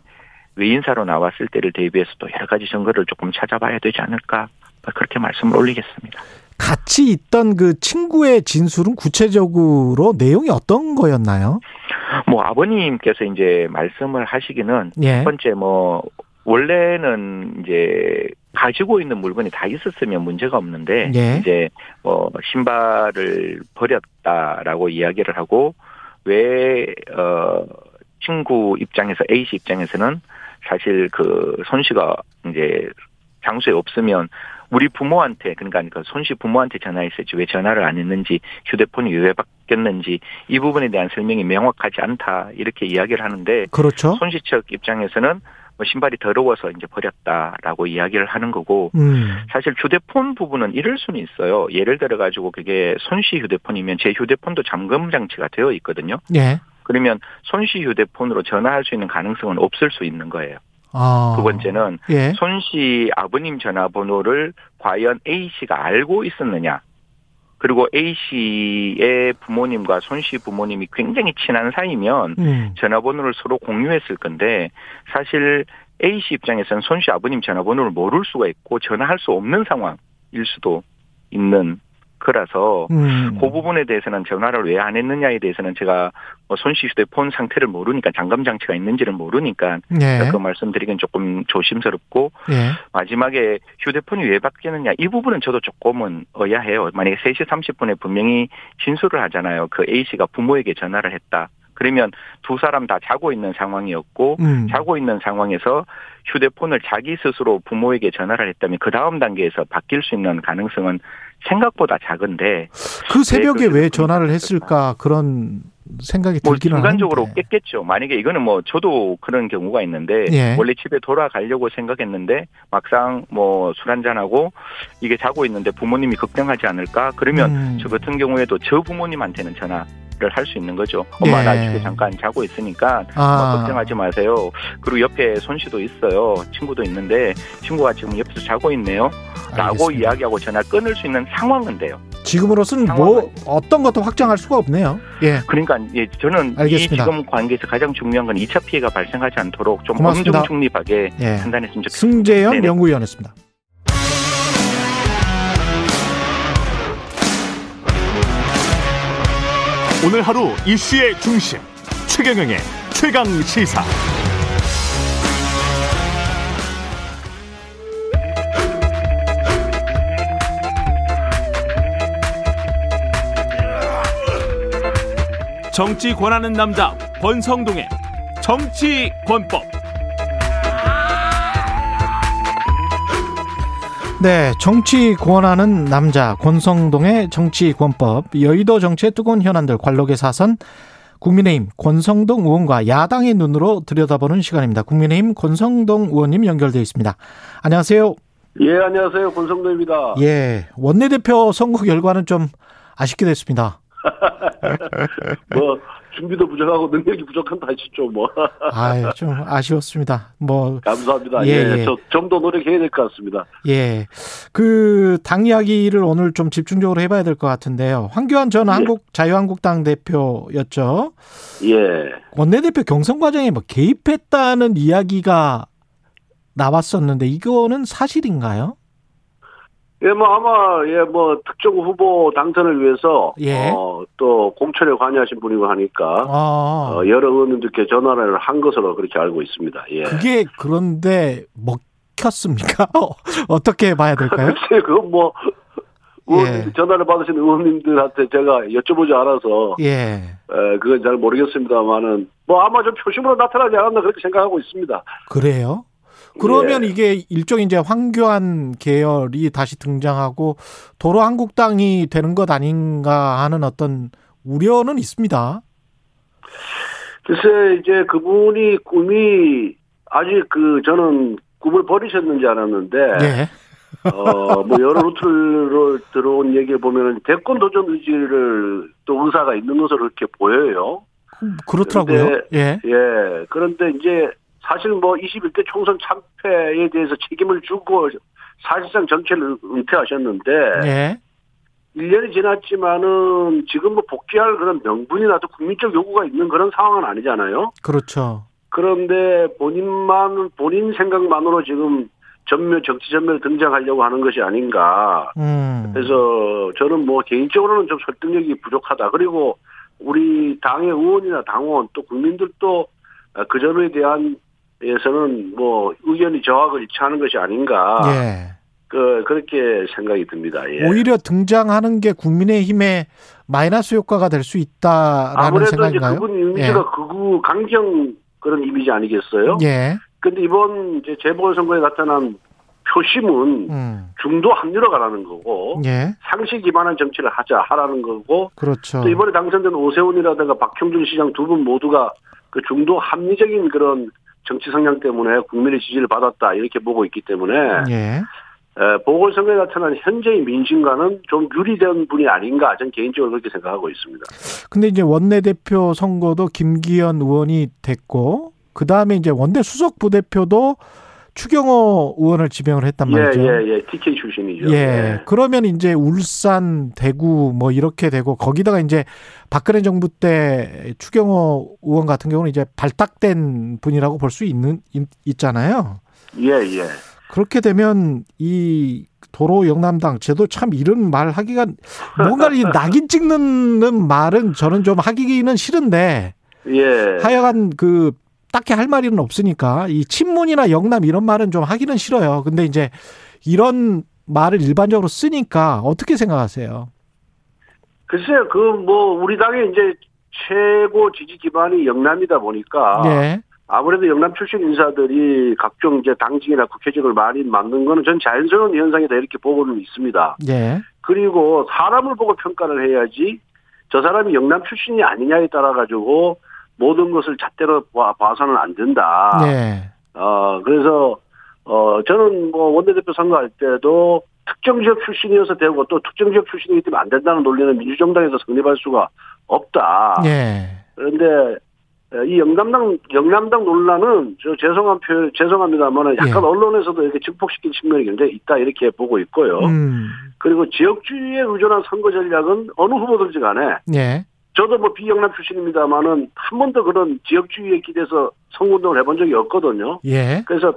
외인사로 나왔을 때를 대비해서 또 여러 가지 증거를 조금 찾아봐야 되지 않을까 그렇게 말씀을 올리겠습니다. 같이 있던 그 친구의 진술은 구체적으로 내용이 어떤 거였나요? 뭐 아버님께서 이제 말씀을 하시기는 예. 첫 번째 뭐 원래는 이제 가지고 있는 물건이 다 있었으면 문제가 없는데 예. 이제 뭐 신발을 버렸다라고 이야기를 하고 왜어 친구 입장에서 A 씨 입장에서는 사실 그 손 씨가 이제 장소에 없으면 우리 부모한테 그러니까 그 손씨 부모한테 전화했었지 왜 전화를 안 했는지 휴대폰이 왜 바뀌었는지 이 부분에 대한 설명이 명확하지 않다 이렇게 이야기를 하는데 그렇죠. 손씨 측 입장에서는 뭐 신발이 더러워서 이제 버렸다라고 이야기를 하는 거고 음. 사실 휴대폰 부분은 이럴 수는 있어요. 예를 들어 가지고 그게 손씨 휴대폰이면 제 휴대폰도 잠금 장치가 되어 있거든요. 예. 그러면 손씨 휴대폰으로 전화할 수 있는 가능성은 없을 수 있는 거예요. 아. 두 번째는 예. 손씨 아버님 전화번호를 과연 A 씨가 알고 있었느냐. 그리고 A 씨의 부모님과 손 씨 부모님이 굉장히 친한 사이면 음. 전화번호를 서로 공유했을 건데 사실 A 씨 입장에서는 손 씨 아버님 전화번호를 모를 수가 있고 전화할 수 없는 상황일 수도 있는 거라서 음. 그 부분에 대해서는 전화를 왜 안 했느냐에 대해서는 제가 뭐 손씨 휴대폰 상태를 모르니까 잠금 장치가 있는지를 모르니까 네. 그 말씀드리긴 조금 조심스럽고 네. 마지막에 휴대폰이 왜 바뀌느냐 이 부분은 저도 조금은 의아해요. 만약에 3시 30분에 분명히 진술을 하잖아요. 그 A 씨가 부모에게 전화를 했다. 그러면 두 사람 다 자고 있는 상황이었고 음. 자고 있는 상황에서 휴대폰을 자기 스스로 부모에게 전화를 했다면 그 다음 단계에서 바뀔 수 있는 가능성은 생각보다 작은데 그 새벽에 왜 전화를 했을까 그런 생각이 뭐 들기는 순간적으로 하는데. 깼겠죠. 만약에 이거는 뭐 저도 그런 경우가 있는데 예. 원래 집에 돌아가려고 생각했는데 막상 뭐 술 한잔하고 이게 자고 있는데 부모님이 걱정하지 않을까? 그러면 음. 저 같은 경우에도 저 부모님한테는 전화 를 할 수 있는 거죠. 엄마 예. 나 집에 잠깐 자고 있으니까 아. 뭐 걱정하지 마세요. 그리고 옆에 손씨도 있어요. 친구도 있는데 친구가 지금 옆에서 자고 있네요. 라고 이야기하고 전화 끊을 수 있는 상황은 돼요. 지금으로서는 뭐 어떤 것도 확정할 수가 없네요. 예. 그러니까 예, 저는 알겠습니다. 이 지금 관계에서 가장 중요한 건 2차 피해가 발생하지 않도록 좀. 엄중 중립하게 예. 판단했으면 좋겠습니다. 승재현. 연구위원이었습니다. 오늘 하루 이슈의 중심 최경영의 최강 시사. 정치 권하는 남자 권성동의 정치 권법. 네, 정치 권하는 남자 권성동의 정치 권법. 여의도 정치의 뜨거운 현안들 관록의 사선 국민의힘 권성동 의원과 야당의 눈으로 들여다보는 시간입니다. 국민의힘 권성동 의원님 연결되어 있습니다. 안녕하세요. 예, 안녕하세요. 권성동입니다. 예, 원내대표 선거 결과는 좀 아쉽게 됐습니다. 뭐 준비도 부족하고 능력이 부족한 탓이죠 뭐. 아, 좀 아쉬웠습니다. 뭐 감사합니다. 예, 예. 예. 좀 더 노력해야 될 것 같습니다. 예, 그 당 이야기를 오늘 좀 집중적으로 해봐야 될 것 같은데요. 황교안 전 예. 한국 자유한국당 대표였죠. 예. 원내대표 경선 과정에 뭐 개입했다는 이야기가 나왔었는데 이거는 사실인가요? 예, 뭐 아마 예, 뭐 특정 후보 당선을 위해서 예. 어, 또 공천에 관여하신 분이고 하니까 아. 어, 여러 의원님들께 전화를 한 것으로 그렇게 알고 있습니다. 예. 그게 그런데 먹혔습니까? 어떻게 봐야 될까요? 글쎄, 그건 뭐 예. 전화를 받으신 의원님들한테 제가 여쭤보지 않아서 예. 에, 그건 잘 모르겠습니다만은 뭐 아마 좀 표심으로 나타나지 않았나 그렇게 생각하고 있습니다. 그래요? 그러면 예. 이게 일종 이제 황교안 계열이 다시 등장하고 도로 한국당이 되는 것 아닌가 하는 어떤 우려는 있습니다. 글쎄 이제 그분이 꿈이 아직 그 저는 꿈을 버리셨는지 알았는데 예. 어뭐 여러 루트로 들어온 얘기를 보면은 대권 도전 의지를 또 의사가 있는 것으로 그렇게 보여요. 그렇더라고요. 그런데, 예. 예. 그런데 이제 사실 뭐 21대 총선 참패에 대해서 책임을 주고 사실상 정치를 은퇴하셨는데 네. 1년이 지났지만은 지금 뭐 복귀할 그런 명분이나 도 국민적 요구가 있는 그런 상황은 아니잖아요. 그렇죠. 그런데 본인만 본인 생각만으로 지금 전면 정치 전면에 등장하려고 하는 것이 아닌가. 음. 그래서 저는 뭐 개인적으로는 좀 설득력이 부족하다. 그리고 우리 당의 의원이나 당원 또 국민들도 그 점에 대한 에서는 뭐 의견이 저하고 일치하는 것이 아닌가. 예. 그 그렇게 생각이 듭니다. 예. 오히려 등장하는 게 국민의힘의 마이너스 효과가 될 수 있다라는 아무래도 생각인가요? 이제 그분 이미지가 예. 극우 강경 그런 이미지 아니겠어요? 예. 근데 이번 이제 재보궐선거에 나타난 표심은 음. 중도 합류로 가라는 거고 예. 상식 기반한 정치를 하자 하라는 거고 그렇죠. 또 이번에 당선된 오세훈이라든가 박형준 시장 두 분 모두가 그 중도 합리적인 그런 정치 성향 때문에 국민의 지지를 받았다 이렇게 보고 있기 때문에 예. 보궐선거에 나타난 현재의 민심과는 좀 유리된 분이 아닌가 저는 개인적으로 그렇게 생각하고 있습니다. 근데 이제 원내대표 선거도 김기현 의원이 됐고 그 다음에 이제 원내 수석 부대표도 추경호 의원을 지명을 했단 예, 말이죠. 예, 예, 예. TK 출신이죠. 예. 예. 그러면 이제 울산, 대구 뭐 이렇게 되고 거기다가 이제 박근혜 정부 때 추경호 의원 같은 경우는 이제 발탁된 분이라고 볼 수 있는 있잖아요. 예, 예. 그렇게 되면 이 도로 영남당 제도 참 이런 말 하기가 뭔가 이 낙인 찍는 말은 저는 좀 하기는 싫은데 예. 하여간 그 딱히 할 말은 없으니까 이 친문이나 영남 이런 말은 좀 하기는 싫어요. 근데 이제 이런 말을 일반적으로 쓰니까 어떻게 생각하세요? 글쎄요, 그 뭐 우리 당의 이제 최고 지지 기반이 영남이다 보니까 네. 아무래도 영남 출신 인사들이 각종 이제 당직이나 국회직을 많이 맡는 거는 전 자연스러운 현상이다 이렇게 보고는 있습니다. 네. 그리고 사람을 보고 평가를 해야지 저 사람이 영남 출신이 아니냐에 따라 가지고 모든 것을 잣대로 봐서는 안 된다. 네. 어, 그래서, 어, 저는 뭐 원내대표 선거할 때도 특정 지역 출신이어서 되고 또 특정 지역 출신이기 때문에 안 된다는 논리는 민주정당에서 성립할 수가 없다. 네. 그런데 이 영남당 영남당 논란은 저 죄송한 표 죄송합니다만 약간 예. 언론에서도 이렇게 증폭시킨 측면이 굉장히 있다 이렇게 보고 있고요. 음. 그리고 지역주의에 의존한 선거 전략은 어느 후보든지 간에 예. 저도 뭐 비영남 출신입니다만은 한 번도 그런 지역주의에 기대서 선거운동을 해본 적이 없거든요. 예. 그래서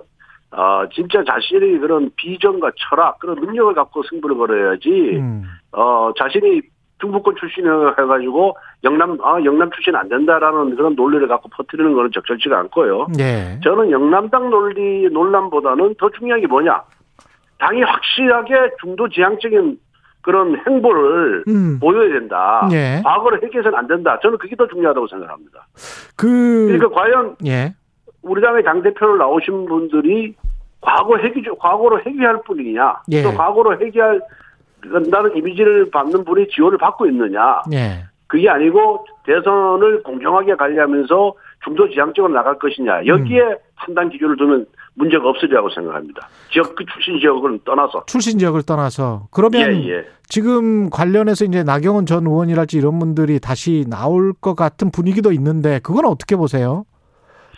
어, 진짜 자신이 그런 비전과 철학, 그런 능력을 갖고 승부를 걸어야지, 음. 어, 자신이 중부권 출신을 해가지고 영남 아 영남 출신 안 된다라는 그런 논리를 갖고 퍼뜨리는 거는 적절치가 않고요. 네. 저는 영남당 논리 논란보다는 더 중요한 게 뭐냐? 당이 확실하게 중도 지향적인 그런 행보를 음. 보여야 된다. 예. 과거를 회귀해서는 안 된다. 저는 그게 더 중요하다고 생각합니다. 그 그러니까 과연 예. 우리 당의 당 대표로 나오신 분들이 과거 회귀 과거로 회귀할 뿐이냐? 예. 또 과거로 회귀할 나는 이미지를 받는 분이 지원을 받고 있느냐. 예. 그게 아니고 대선을 공정하게 관리하면서 중도 지향적으로 나갈 것이냐. 여기에 음. 판단 기준을 두면 문제가 없으리라고 생각합니다. 지역 그 출신 지역을 떠나서 출신 지역을 떠나서 그러면 예, 예. 지금 관련해서 이제 나경원 전 의원이랄지 이런 분들이 다시 나올 것 같은 분위기도 있는데 그건 어떻게 보세요?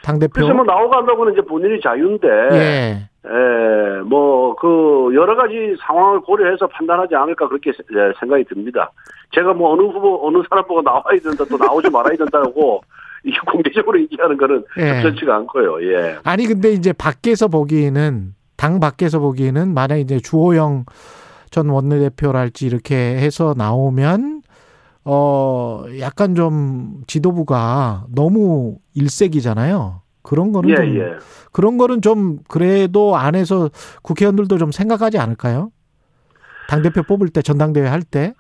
당 대표. 글쎄 뭐 나오간다고는 이제 본인이 자유인데. 예. 예, 뭐, 그, 여러 가지 상황을 고려해서 판단하지 않을까 그렇게 예, 생각이 듭니다. 제가 뭐 어느 후보, 어느 사람 보고 나와야 된다, 또 나오지 말아야 된다고, 이게 공개적으로 얘기하는 거는 예. 적절치가 않고요, 예. 아니, 근데 이제 밖에서 보기에는, 당 밖에서 보기에는, 만약 이제 주호영 전 원내대표랄지 이렇게 해서 나오면, 어, 약간 좀 지도부가 너무 일색이잖아요. 그런 거는 예, 좀 예. 그런 거는 좀 그래도 안에서 국회의원들도 좀 생각하지 않을까요? 당 대표 뽑을 때 전당대회 할 때.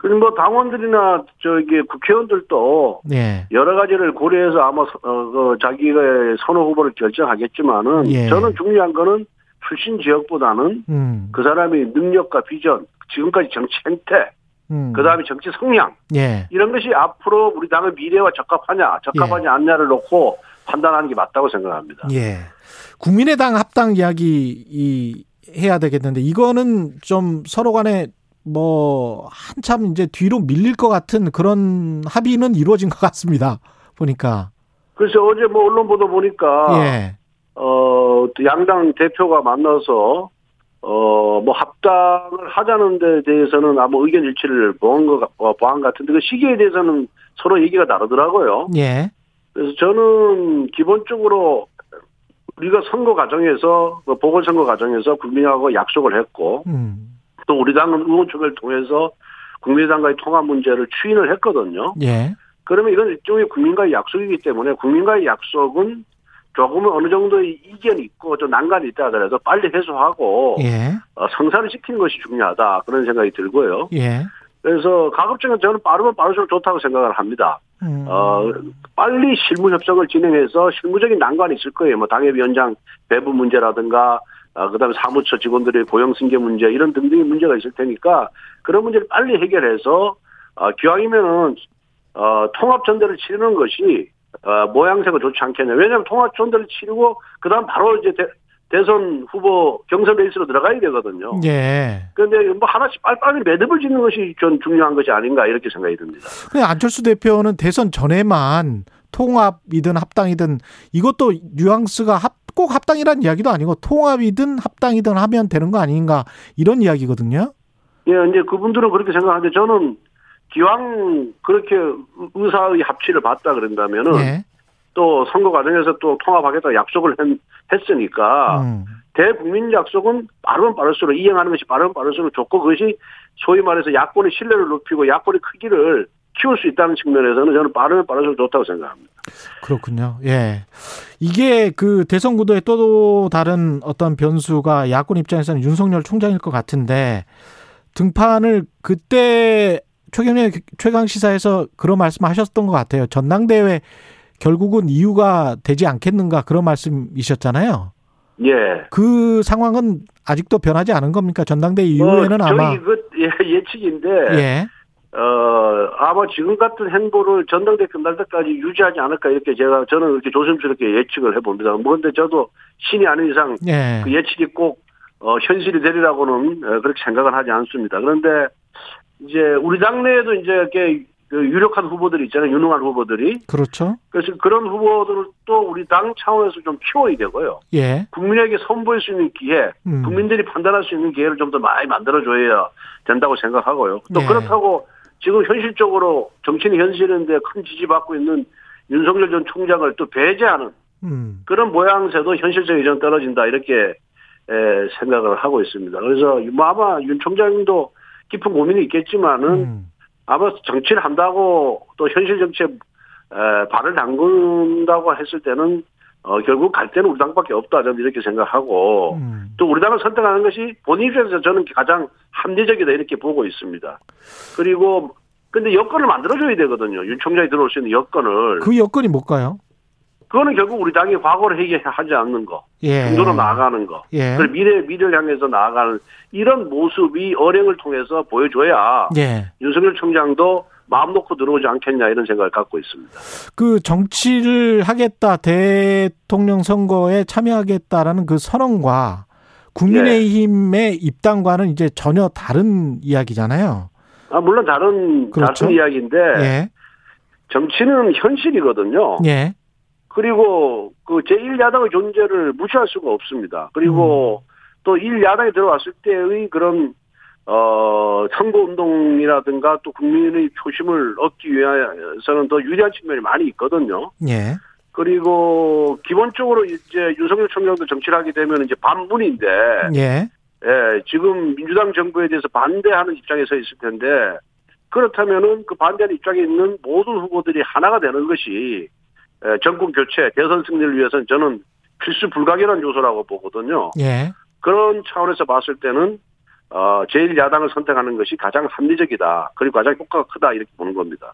그리고 뭐 당원들이나 저기 국회의원들도 예. 여러 가지를 고려해서 아마 어, 그 자기가 선호 후보를 결정하겠지만은 예. 저는 중요한 거는 출신 지역보다는 음. 그 사람의 능력과 비전, 지금까지 정치 행태, 음. 그 다음에 정치 성향 예. 이런 것이 앞으로 우리 당의 미래와 적합하냐, 적합하지 예. 않냐를 놓고 판단하는 게 맞다고 생각합니다. 예. 국민의당 합당 이야기 이 해야 되겠는데 이거는 좀 서로 간에 뭐 한참 이제 뒤로 밀릴 것 같은 그런 합의는 이루어진 것 같습니다. 보니까. 그래서 어제 뭐 언론 보도 보니까 예. 어 양당 대표가 만나서 어 뭐 합당을 하자는 데 대해서는 아마 의견 일치를 보한 것 어, 보한 같은데 그 시기에 대해서는 서로 얘기가 다르더라고요. 예. 그래서 저는 기본적으로 우리가 선거 과정에서 그 보궐선거 과정에서 국민하고 약속을 했고 음. 또 우리 당은 의원총회를 통해서 국민당과의 통합 문제를 추인을 했거든요. 예. 그러면 이건 일종의 국민과의 약속이기 때문에 국민과의 약속은 조금은 어느 정도의 이견이 있고 좀 난간이 있다 하더라도 빨리 해소하고 예. 어, 성사를 시키는 것이 중요하다 그런 생각이 들고요. 예. 그래서 가급적이면 저는 빠르면 빠를수록 좋다고 생각을 합니다. 음. 어, 빨리 실무 협상을 진행해서 실무적인 난관이 있을 거예요. 뭐 당협위원장 배부 문제라든가 어, 그다음에 사무처 직원들의 고용 승계 문제 이런 등등의 문제가 있을 테니까 그런 문제를 빨리 해결해서 어, 기왕이면은 어, 통합 전대를 치르는 것이 어, 모양새가 좋지 않겠냐. 왜냐하면 통합 전대를 치르고 그다음 바로 이제 대, 대선 후보 경선 레이스로 들어가야 되거든요. 예. 그런데 뭐 하나씩 빨리빨리 매듭을 짓는 것이 전 중요한 것이 아닌가 이렇게 생각이 듭니다. 안철수 대표는 대선 전에만 통합이든 합당이든 이것도 뉘앙스가 합, 꼭 합당이라는 이야기도 아니고 통합이든 합당이든 하면 되는 거 아닌가 이런 이야기거든요. 예, 이제 그분들은 그렇게 생각하는데 저는 기왕 그렇게 의사의 합치를 봤다 그런다면은 예. 또 선거 과정에서 또 통합하겠다 약속을 했, 으니까 음. 대국민 약속은 빠르면 빠를수록 이행하는 것이 빠르면 빠를수록 좋고 그것이 소위 말해서 야권의 신뢰를 높이고 야권의 크기를 키울 수 있다는 측면에서는 저는 빠르면 빠를수록 좋다고 생각합니다. 그렇군요. 예. 이게 그 대선 구도의 또 다른 어떤 변수가 야권 입장에서는 윤석열 총장일 것 같은데 등판을 그때 최경련 최강 시사에서 그런 말씀하셨던 것 같아요. 전당대회 결국은 이유가 되지 않겠는가 그런 말씀이셨잖아요. 예. 그 상황은 아직도 변하지 않은 겁니까? 전당대 이후에는 어, 아마 저희 그 예, 측인데 예. 어 아마 지금 같은 행보를 전당대 끝날 때까지 유지하지 않을까 이렇게 제가 저는 이렇게 조심스럽게 예측을 해봅니다. 뭐 근데 저도 신이 아닌 이상 예. 그 예측이 꼭 어, 현실이 되리라고는 어, 그렇게 생각을 하지 않습니다. 그런데 이제 우리 당내에도 이제 이렇게 그 유력한 후보들이 있잖아요. 유능한 후보들이. 그렇죠. 그래서 그런 후보들을 또 우리 당 차원에서 좀 키워야 되고요. 예. 국민에게 선보일 수 있는 기회, 음. 국민들이 판단할 수 있는 기회를 좀 더 많이 만들어줘야 된다고 생각하고요. 또 예. 그렇다고 지금 현실적으로 정치인 현실인데 큰 지지받고 있는 윤석열 전 총장을 또 배제하는 음. 그런 모양새도 현실적이 좀 떨어진다 이렇게 에, 생각을 하고 있습니다. 그래서 뭐 아마 윤 총장도 깊은 고민이 있겠지만은 음. 아마 정치를 한다고 또 현실 정치에 에, 발을 담근다고 했을 때는 어, 결국 갈 때는 우리 당밖에 없다 저는 이렇게 생각하고 음. 또 우리 당을 선택하는 것이 본인 입장에서 저는 가장 합리적이다 이렇게 보고 있습니다. 그리고 근데 여건을 만들어줘야 되거든요. 윤 총장이 들어올 수 있는 여건을. 그 여건이 뭘까요? 그거는 결국 우리 당이 과거를 해결하지 않는 거, 예. 중도로 나아가는 거, 예. 그리고 미래 미래를 향해서 나아가는 이런 모습이 어령을 통해서 보여줘야 예. 윤석열 총장도 마음 놓고 들어오지 않겠냐 이런 생각을 갖고 있습니다. 그 정치를 하겠다 대통령 선거에 참여하겠다라는 그 선언과 국민의힘의 입당과는 이제 전혀 다른 이야기잖아요. 아 물론 다른 그렇죠? 다른 이야기인데 예. 정치는 현실이거든요. 예. 그리고 그 제1야당의 존재를 무시할 수가 없습니다. 그리고 음. 또 1야당에 들어왔을 때의 그런 어 선거 운동이라든가 또 국민의 표심을 얻기 위해서는 더 유리한 측면이 많이 있거든요. 예. 그리고 기본적으로 이제 윤석열 총장도 정치를 하게 되면 이제 반문인데 예. 예, 지금 민주당 정부에 대해서 반대하는 입장에 서 있을 텐데 그렇다면은 그 반대하는 입장에 있는 모든 후보들이 하나가 되는 것이 정권 교체, 대선 승리를 위해서는 저는 필수 불가결한 요소라고 보거든요. 예. 그런 차원에서 봤을 때는 어, 제일 야당을 선택하는 것이 가장 합리적이다. 그리고 가장 효과가 크다. 이렇게 보는 겁니다.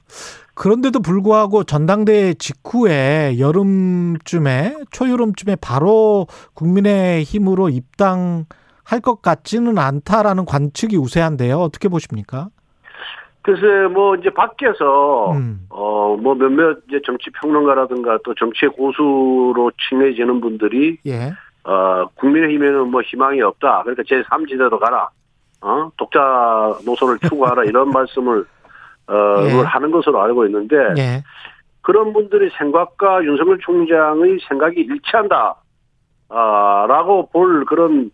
그런데도 불구하고 전당대회 직후에 여름쯤에, 초여름쯤에 바로 국민의 힘으로 입당할 것 같지는 않다라는 관측이 우세한데요. 어떻게 보십니까? 글쎄, 뭐, 이제 밖에서, 음. 어, 뭐 몇몇 이제 정치 평론가라든가 또 정치의 고수로 칭해지는 분들이, 예. 어, 국민의힘에는 뭐 희망이 없다. 그러니까 제3지대로 가라. 어, 독자 노선을 추구하라. 이런 말씀을, 어, 예. 하는 것으로 알고 있는데, 예. 그런 분들의 생각과 윤석열 총장의 생각이 일치한다. 아, 라고 볼 그런,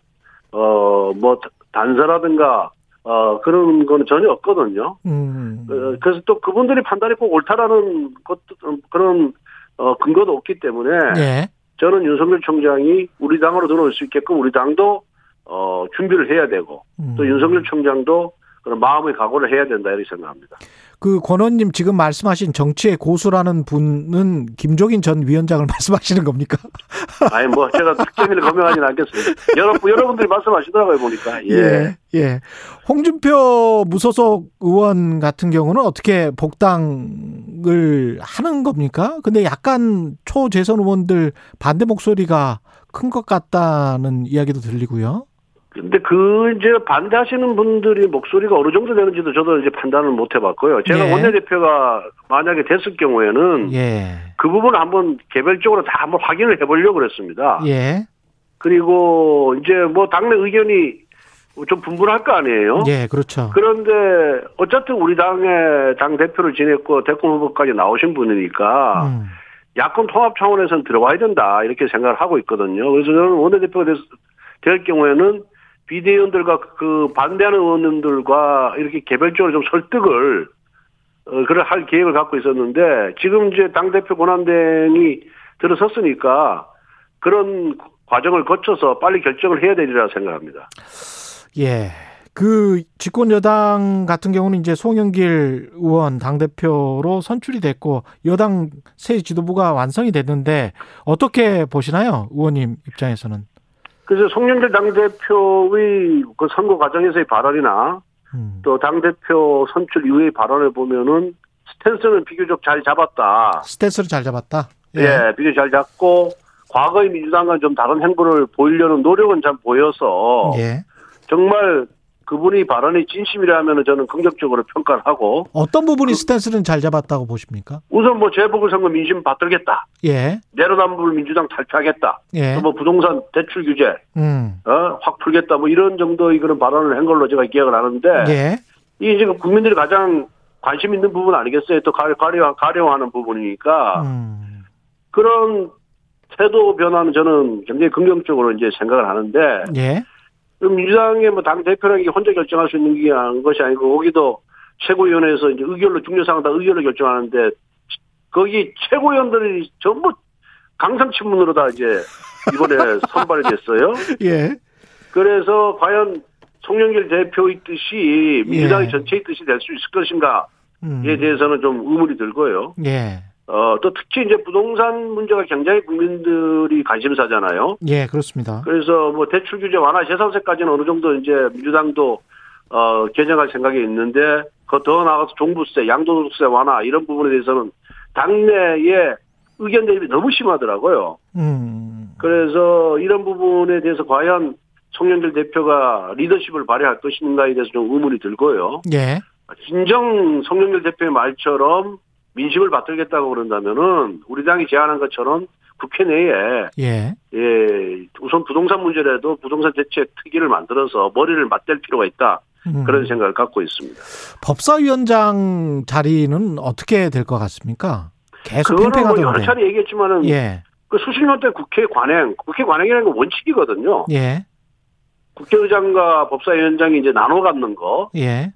어, 뭐, 단서라든가, 어, 그런 거는 전혀 없거든요. 음. 어, 그래서 또 그분들이 판단이 꼭 옳다라는 것도, 그런, 어, 근거도 없기 때문에. 예. 저는 윤석열 총장이 우리 당으로 들어올 수 있게끔 우리 당도, 어, 준비를 해야 되고, 음. 또 윤석열 총장도 그런 마음의 각오를 해야 된다 이렇게 생각합니다. 그 권원님 지금 말씀하신 정치의 고수라는 분은 김종인 전 위원장을 말씀하시는 겁니까? 아니 뭐 제가 특정인을 거명하지는 않겠습니다. 여러분 여러분들이 말씀하시더라고요 보니까. 예. 예. 예. 홍준표 무소속 의원 같은 경우는 어떻게 복당을 하는 겁니까? 근데 약간 초재선 의원들 반대 목소리가 큰 것 같다는 이야기도 들리고요. 근데 그 이제 반대하시는 분들이 목소리가 어느 정도 되는지도 저도 이제 판단을 못 해봤고요. 제가 예. 원내대표가 만약에 됐을 경우에는 예. 그 부분을 한번 개별적으로 다 한번 확인을 해보려고 그랬습니다. 예. 그리고 이제 뭐 당내 의견이 좀 분분할 거 아니에요. 예, 그렇죠. 그런데 어쨌든 우리 당의 당 대표를 지냈고 대권 후보까지 나오신 분이니까 음. 야권 통합 차원에서는 들어와야 된다 이렇게 생각을 하고 있거든요. 그래서 저는 원내대표가 될 경우에는 비대위원들과 그 반대하는 의원들과 이렇게 개별적으로 좀 설득을 어, 그럴 할 계획을 갖고 있었는데 지금 이제 당 대표 권한대행이 들어섰으니까 그런 과정을 거쳐서 빨리 결정을 해야 되리라 생각합니다. 예. 그 집권 여당 같은 경우는 이제 송영길 의원 당 대표로 선출이 됐고 여당 새 지도부가 완성이 됐는데 어떻게 보시나요? 의원님 입장에서는. 그래서 송영길 당대표의 그 선거 과정에서의 발언이나 음. 또 당대표 선출 이후의 발언을 보면은 스탠스는 비교적 잘 잡았다. 스탠스를 잘 잡았다? 예, 예 비교적 잘 잡고 과거의 민주당과 좀 다른 행보를 보이려는 노력은 잘 보여서 예. 정말 그분이 발언이 진심이라면 저는 긍정적으로 평가를 하고 어떤 부분이 그, 스탠스는 잘 잡았다고 보십니까? 우선 뭐 재보궐선거 민심 받들겠다. 예. 내로남불 민주당 탈퇴하겠다. 예. 또뭐 부동산 대출 규제 음. 어, 확 풀겠다. 뭐 이런 정도의 그런 발언을 한 걸로 제가 기억을 하는데 예. 이 지금 국민들이 가장 관심 있는 부분 아니겠어요? 또 가려, 가려, 가려하는 부분이니까. 음. 그런 태도 변화는 저는 굉장히 긍정적으로 이제 생각을 하는데. 예. 민주당의 뭐 당 대표라는 게 혼자 결정할 수 있는 것이 아니고 거기도 최고위원회에서 이제 의결로 중요사항 다 의결로 결정하는데 거기 최고위원들이 전부 강성친문으로 다 이제 이번에 선발이 됐어요. 예. 그래서 과연 송영길 대표의 뜻이 민주당의 예. 전체의 뜻이 될 수 있을 것인가에 음. 대해서는 좀 의문이 들고요. 예. 어, 또 특히 이제 부동산 문제가 굉장히 국민들이 관심사잖아요. 예, 그렇습니다. 그래서 뭐 대출 규제 완화 재산세까지는 어느 정도 이제 민주당도 어, 개정할 생각이 있는데 그더 나아가서 종부세, 양도소득세 완화 이런 부분에 대해서는 당내에 의견 대립이 너무 심하더라고요. 음. 그래서 이런 부분에 대해서 과연 송영길 대표가 리더십을 발휘할 것인가에 대해서 좀 의문이 들고요. 예. 진정 송영길 대표의 말처럼 민심을 받들겠다고 그런다면은 우리 당이 제안한 것처럼 국회 내에 예. 예 우선 부동산 문제라도 부동산 대책 특위를 만들어서 머리를 맞댈 필요가 있다. 음. 그런 생각을 갖고 있습니다. 법사위원장 자리는 어떻게 될 것 같습니까? 계속 팽팽하던데. 뭐 여러 차례 얘기했지만은 예. 그 수십 년대 국회 관행, 국회 관행이라는 건 원칙이거든요. 예. 국회의장과 법사위원장이 이제 나눠 갖는 거. 예.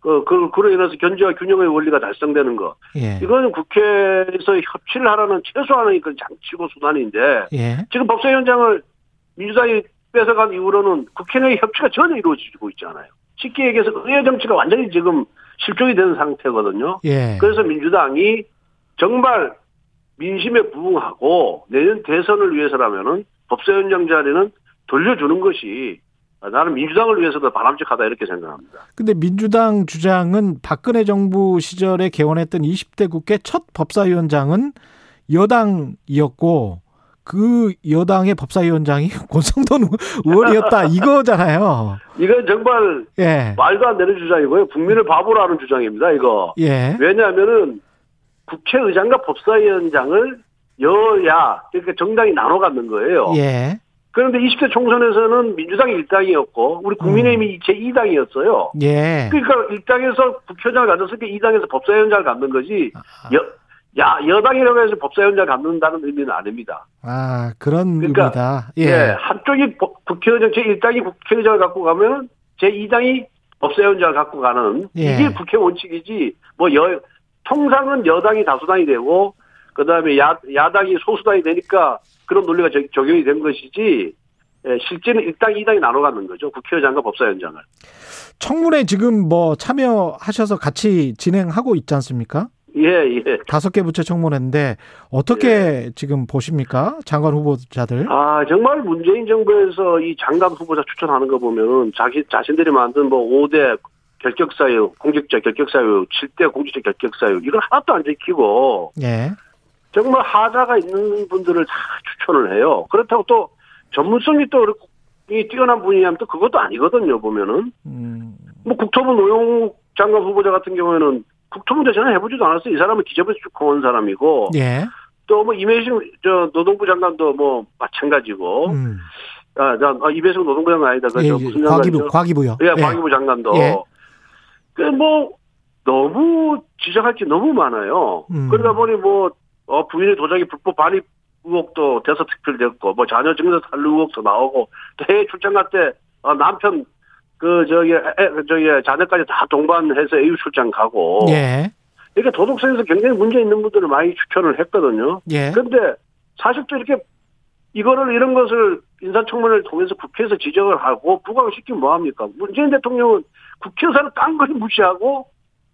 그, 그, 그로 인해서 견제와 균형의 원리가 달성되는 거. 예. 이거는 국회에서 협치를 하라는 최소한의 그 장치고 수단인데. 예. 지금 법사위원장을 민주당이 뺏어간 이후로는 국회 내 협치가 전혀 이루어지고 있지 않아요. 쉽게 얘기해서 의회 정치가 완전히 지금 실종이 된 상태거든요. 예. 그래서 민주당이 정말 민심에 부응하고 내년 대선을 위해서라면은 법사위원장 자리는 돌려주는 것이 나는 민주당을 위해서도 바람직하다 이렇게 생각합니다. 근데 민주당 주장은 박근혜 정부 시절에 개원했던 20대 국회 첫 법사위원장은 여당이었고 그 여당의 법사위원장이 권성동 의원이었다 이거잖아요. 이건 정말 예. 말도 안 되는 주장이고요. 국민을 바보로 하는 주장입니다. 이거. 예. 왜냐하면은 국회의장과 법사위원장을 여야 그러니까 정당이 나눠 갖는 거예요. 예. 그런데 20대 총선에서는 민주당이 1당이었고 우리 국민의힘이 음. 제2당이었어요. 예. 그러니까 1당에서 국회의장을 때 2당에서 법사위원장을 갖는 거지 여, 야, 여당이라고 해서 법사위원장을 갖는다는 의미는 아닙니다. 아, 그런 그러니까, 의미다. 예. 예. 한쪽이 국회의장, 제1당이 국회의장을 갖고 가면 제2당이 법사위원장을 갖고 가는 예. 이게 국회 원칙이지 뭐 여, 통상은 여당이 다수당이 되고 그다음에 야, 야당이 소수당이 되니까 그런 논리가 적용이 된 것이지 예, 실제는 1당, 2당이 나눠 갖는 거죠. 국회의장과 법사위원장을. 청문회 지금 뭐 참여하셔서 같이 진행하고 있지 않습니까? 예, 예. 다섯 개 부처 청문회인데 어떻게 예. 지금 보십니까? 장관 후보자들? 아, 정말 문재인 정부에서 이 장관 후보자 추천하는 거 보면은 자기 자신들이 만든 뭐 5대 결격사유, 공직자 결격사유, 7대 공직자 결격사유 이걸 하나도 안 지키고 예. 정말 하자가 있는 분들을 다 추천을 해요. 그렇다고 또 전문성이 또 이 뛰어난 분이냐면 또 그것도 아니거든요. 보면은 음. 뭐 국토부 노영 장관 후보자 같은 경우에는 국토부 전혀 해보지도 않았어요. 이 사람은 기재부에서 쭉온 사람이고 예. 또뭐 이매식 저 노동부 장관도 뭐 마찬가지고 음. 아, 자, 아, 이배석 노동부 장관 아니다. 그죠? 예, 예. 무슨? 과기부, 요 예, 예, 과기부 장관도. 예. 그뭐 너무 지적할 게 너무 많아요. 음. 그러다 보니 뭐 어, 부인의 도자기 불법 반입 의혹도 대서특필됐고 뭐 자녀 증서 탈루 의혹도 나오고 또 해외 출장 갈 때 어, 남편 그 저기 에, 저기 자녀까지 다 동반해서 EU 출장 가고 예. 이렇게 도덕성에서 굉장히 문제 있는 분들을 많이 추천을 했거든요. 예. 그런데 사실 또 이렇게 이거를 이런 것을 인사청문회를 통해서 국회에서 지적을 하고 부각을 시키면 뭐합니까? 문재인 대통령은 국회의사를 깡그리 무시하고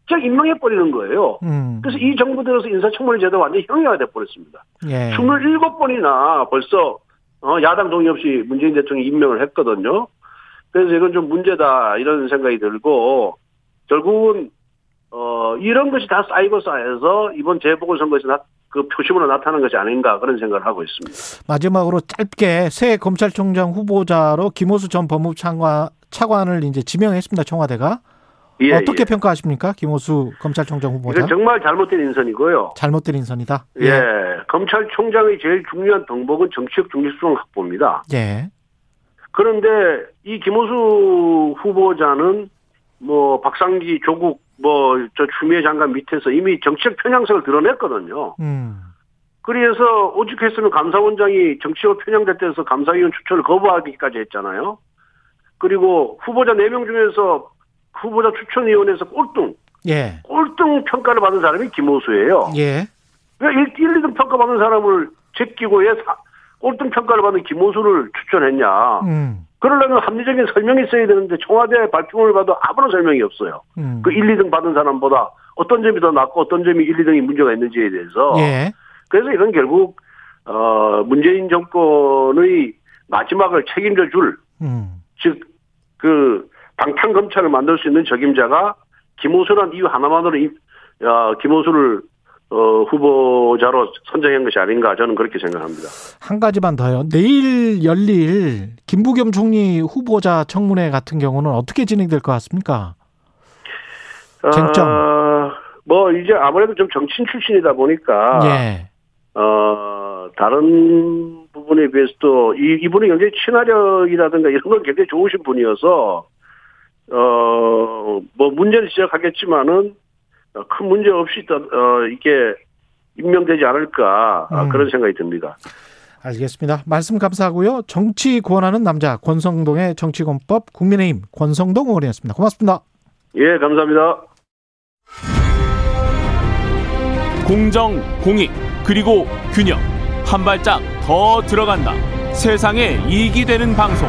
그냥 임명해버리는 거예요. 음. 그래서 이 정부 들어서 인사청문회 제도 완전히 형이가 돼버렸습니다. 예. 27번이나 벌써 어, 야당 동의 없이 문재인 대통령이 임명을 했거든요. 그래서 이건 좀 문제다 이런 생각이 들고 결국은 어, 이런 것이 다 쌓이고 쌓여서 이번 재보궐선거에서 나, 그 표심으로 나타난 것이 아닌가 그런 생각을 하고 있습니다. 마지막으로 짧게 새 검찰총장 후보자로 김호수 전 법무부 차관, 차관을 이제 지명했습니다. 청와대가. 예, 어떻게 예. 평가하십니까? 김호수 검찰총장 후보자. 이건 정말 잘못된 인선이고요. 잘못된 인선이다. 예. 예. 검찰총장의 제일 중요한 덕목은 정치적 중립성 확보입니다. 예. 그런데 이 김호수 후보자는 뭐 박상기 조국 뭐 저 추미애 장관 밑에서 이미 정치적 편향성을 드러냈거든요. 음. 그래서 오죽했으면 감사원장이 정치적 편향될 때에서 감사위원 추천을 거부하기까지 했잖아요. 그리고 후보자 4명 중에서 후보자 추천위원회에서 꼴등, 예. 꼴등 평가를 받은 사람이 김호수예요. 예. 왜 1, 2등 평가받는 사람을 제끼고 왜 꼴등 평가를 받는 김호수를 추천했냐. 음. 그러려면 합리적인 설명이 있어야 되는데 청와대 발표를 봐도 아무런 설명이 없어요. 음. 그 1, 2등 받은 사람보다 어떤 점이 더 낫고 어떤 점이 1, 2등이 문제가 있는지에 대해서. 예. 그래서 이건 결국 어 문재인 정권의 마지막을 책임져 줄, 음. 즉그 방탄 검찰을 만들 수 있는 적임자가 김호수란 이유 하나만으로 이, 어, 김호수를 어, 후보자로 선정한 것이 아닌가 저는 그렇게 생각합니다. 한 가지만 더요. 내일 열릴 김부겸 총리 후보자 청문회 같은 경우는 어떻게 진행될 것 같습니까? 쟁점. 어, 뭐 이제 아무래도 좀 정치인 출신이다 보니까 예. 어, 다른 부분에 비해서도 이, 이분이 굉장히 친화력이라든가 이런 건 굉장히 좋으신 분이어서 어, 뭐 문제를 지적하겠지만은 어, 큰 문제 없이 어, 이게 임명되지 않을까 음. 그런 생각이 듭니다. 알겠습니다. 말씀 감사하고요. 정치 구원하는 남자 권성동의 정치권법 국민의힘 권성동 의원이었습니다. 고맙습니다. 예, 감사합니다. 공정, 공익, 그리고 균형 한 발짝 더 들어간다. 세상에 이익이 되는 방송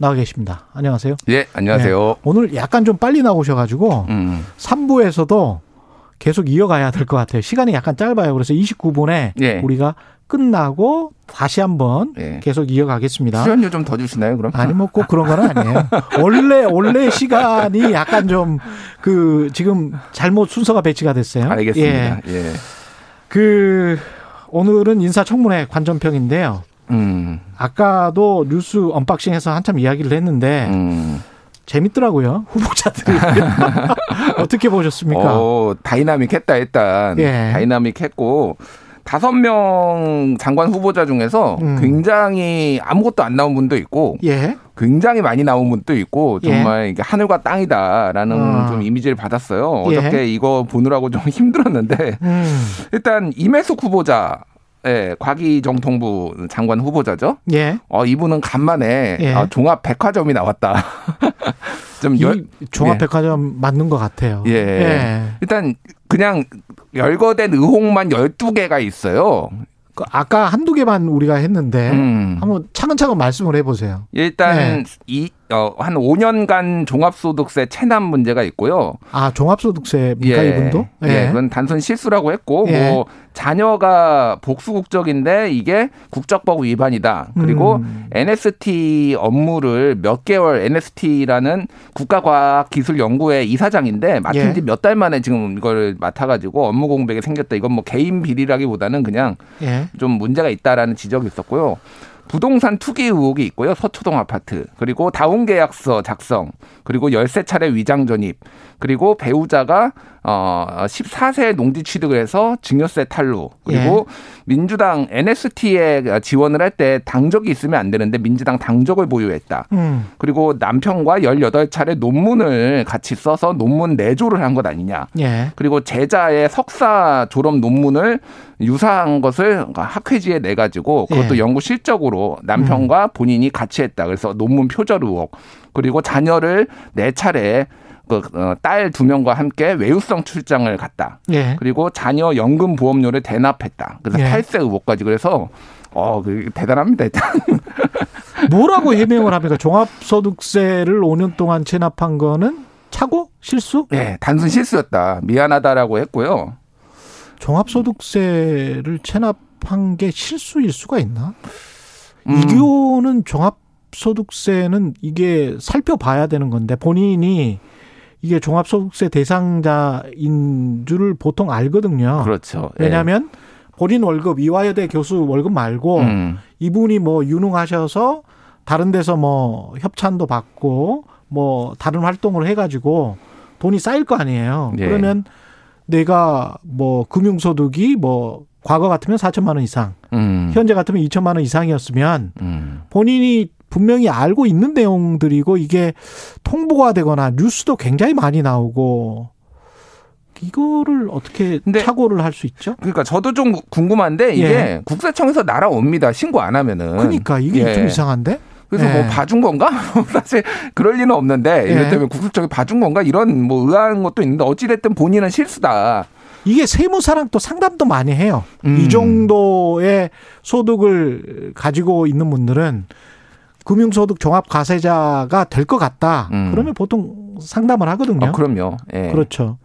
나와 계십니다. 안녕하세요. 예, 안녕하세요. 네, 오늘 약간 좀 빨리 나오셔가지고 음. 3부에서도 계속 이어가야 될 것 같아요. 시간이 약간 짧아요. 그래서 29분에 예. 우리가 끝나고 다시 한번 예. 계속 이어가겠습니다. 출연료 좀 더 주시나요, 그럼? 아니, 뭐 꼭 그런 건 아니에요. 원래, 원래 시간이 약간 좀 그 지금 잘못 순서가 배치가 됐어요. 알겠습니다. 예. 예. 그 오늘은 인사청문회 관전평인데요. 음. 아까도 뉴스 unboxing에서 한참 이야기를 했는데 음. 재밌더라고요 후보자들이 어떻게 보셨습니까? 어, 다이나믹했다 일단 예. 다이나믹했고 다섯 명 장관 후보자 중에서 음. 굉장히 아무것도 안 나온 분도 있고 예. 굉장히 많이 나온 분도 있고 정말 예. 이게 하늘과 땅이다라는 어. 좀 이미지를 받았어요. 예. 어저께 이거 보느라고 좀 힘들었는데 음. 일단 임혜숙 후보자 예, 과기정통부 장관 후보자죠. 예. 어, 이분은 간만에 예. 어, 종합 백화점이 나왔다. 좀 열, 종합 백화점 예. 맞는 것 같아요. 예. 예. 일단 그냥 열거된 의혹만 12개가 있어요. 그 아까 한두 개만 우리가 했는데 음. 한번 차근차근 말씀을 해보세요. 일단 네. 이, 어, 한 5년간 종합소득세 체납 문제가 있고요. 아 종합소득세입니까 예. 이분도? 예. 예. 그건 단순 실수라고 했고 예. 뭐 자녀가 복수 국적인데 이게 국적법 위반이다. 그리고 음. NST 업무를 몇 개월 NST라는 국가과학기술연구회 이사장인데 맡은 예. 지몇 달 만에 지금 이걸 맡아가지고 업무 공백이 생겼다. 이건 뭐 개인 비리라기보다는 그냥 예. 좀 문제가 있다라는 지적이 있었고요. 부동산 투기 의혹이 있고요. 서초동 아파트. 그리고 다운 계약서 작성. 그리고 열세 차례 위장 전입. 그리고 배우자가 어 14세 농지 취득을 해서 증여세 탈루. 그리고 예. 민주당 NST에 지원을 할 때 당적이 있으면 안 되는데 민주당 당적을 보유했다. 음. 그리고 남편과 18차례 논문을 같이 써서 논문 내조를 한 것 아니냐. 예. 그리고 제자의 석사 졸업 논문을 유사한 것을 학회지에 내 가지고 그것도 예. 연구 실적으로 남편과 음. 본인이 같이 했다. 그래서 논문 표절 의혹. 그리고 자녀를 네 차례 그 딸두 어, 명과 함께 외유성 출장을 갔다. 예. 그리고 자녀 연금 보험료를 대납했다. 그래서 예. 탈세 의혹까지 그래서 어, 그 대단합니다. 일단. 뭐라고 해명을 합니까? 종합소득세를 5년 동안 체납한 거는 차고 실수? 네, 단순 실수였다. 미안하다라고 했고요. 종합소득세를 체납한 게 실수일 수가 있나? 음. 이교는 종합 소득세는 이게 살펴봐야 되는 건데 본인이 이게 종합소득세 대상자인 줄 보통 알거든요. 그렇죠. 예. 왜냐하면 본인 월급 이화여대 교수 월급 말고 음. 이분이 뭐 유능하셔서 다른 데서 뭐 협찬도 받고 뭐 다른 활동을 해가지고 돈이 쌓일 거 아니에요. 예. 그러면 내가 뭐 금융소득이 뭐 과거 같으면 4천만 원 이상, 음. 현재 같으면 2천만 원 이상이었으면 음. 본인이 분명히 알고 있는 내용들이고 이게 통보가 되거나 뉴스도 굉장히 많이 나오고 이거를 어떻게 착오를 할 수 있죠? 그러니까 저도 좀 궁금한데 이게 예. 국세청에서 날아옵니다. 신고 안 하면은. 그러니까 이게 예. 좀 이상한데? 그래서 뭐 네. 뭐 봐준 건가? 사실 그럴 리는 없는데 네. 이를테면 국세청이 봐준 건가? 이런 뭐 의아한 것도 있는데 어찌됐든 본인은 실수다. 이게 세무사랑 또 상담도 많이 해요. 음. 이 정도의 소득을 가지고 있는 분들은 금융소득 종합과세자가 될 것 같다. 음. 그러면 보통 상담을 하거든요. 어, 그럼요. 예. 그렇죠.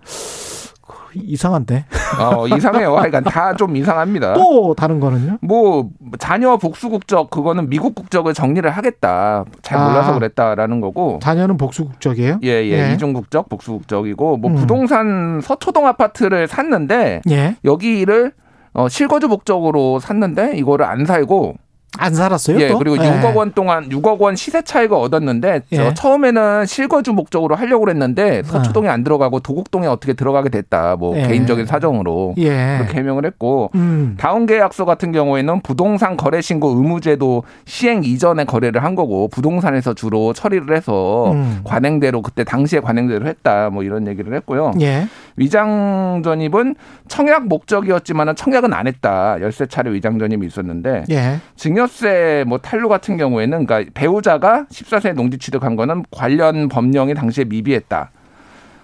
이상한데. 어, 이상해요. 하여간 다좀 이상합니다. 또 다른 거는요? 뭐 자녀 복수 국적 그거는 미국 국적을 정리를 하겠다. 잘 몰라서 아, 그랬다라는 거고. 자녀는 복수 국적이에요? 예, 예. 예. 이중 국적, 복수 국적이고 뭐 음. 부동산 서초동 아파트를 샀는데 예. 여기를 어, 실거주 목적으로 샀는데 이거를 안 살고 안 살았어요? 예, 또? 그리고 예. 6억 원 동안 6억 원 시세 차익을 얻었는데 예. 처음에는 실거주 목적으로 하려고 그랬는데 서초동에 안 들어가고 도곡동에 어떻게 들어가게 됐다. 뭐 예. 개인적인 사정으로 예. 그렇게 해명을 했고 음. 다운 계약서 같은 경우에는 부동산 거래 신고 의무제도 시행 이전에 거래를 한 거고 부동산에서 주로 처리를 해서 음. 관행대로 그때 당시에 관행대로 했다. 뭐 이런 얘기를 했고요. 예. 위장 전입은 청약 목적이었지만은 청약은 안 했다. 열세 차례 위장 전입이 있었는데 예. 증여세 뭐 탈루 같은 경우에는 그러니까 배우자가 14세 농지 취득한 거는 관련 법령이 당시에 미비했다.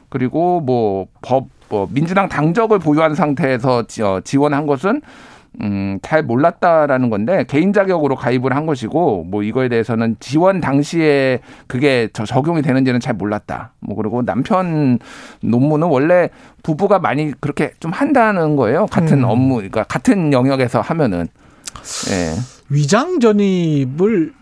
그리고 뭐 법, 뭐 민주당 당적을 보유한 상태에서 어, 지원한 것은 음, 잘 몰랐다라는 건데 개인 자격으로 가입을 한 것이고 뭐 이거에 대해서는 지원 당시에 그게 적용이 되는지는 잘 몰랐다. 뭐 그리고 남편 논문은 원래 부부가 많이 그렇게 좀 한다는 거예요. 같은 음. 업무, 그러니까 같은 영역에서 하면은. 예. 위장 전입을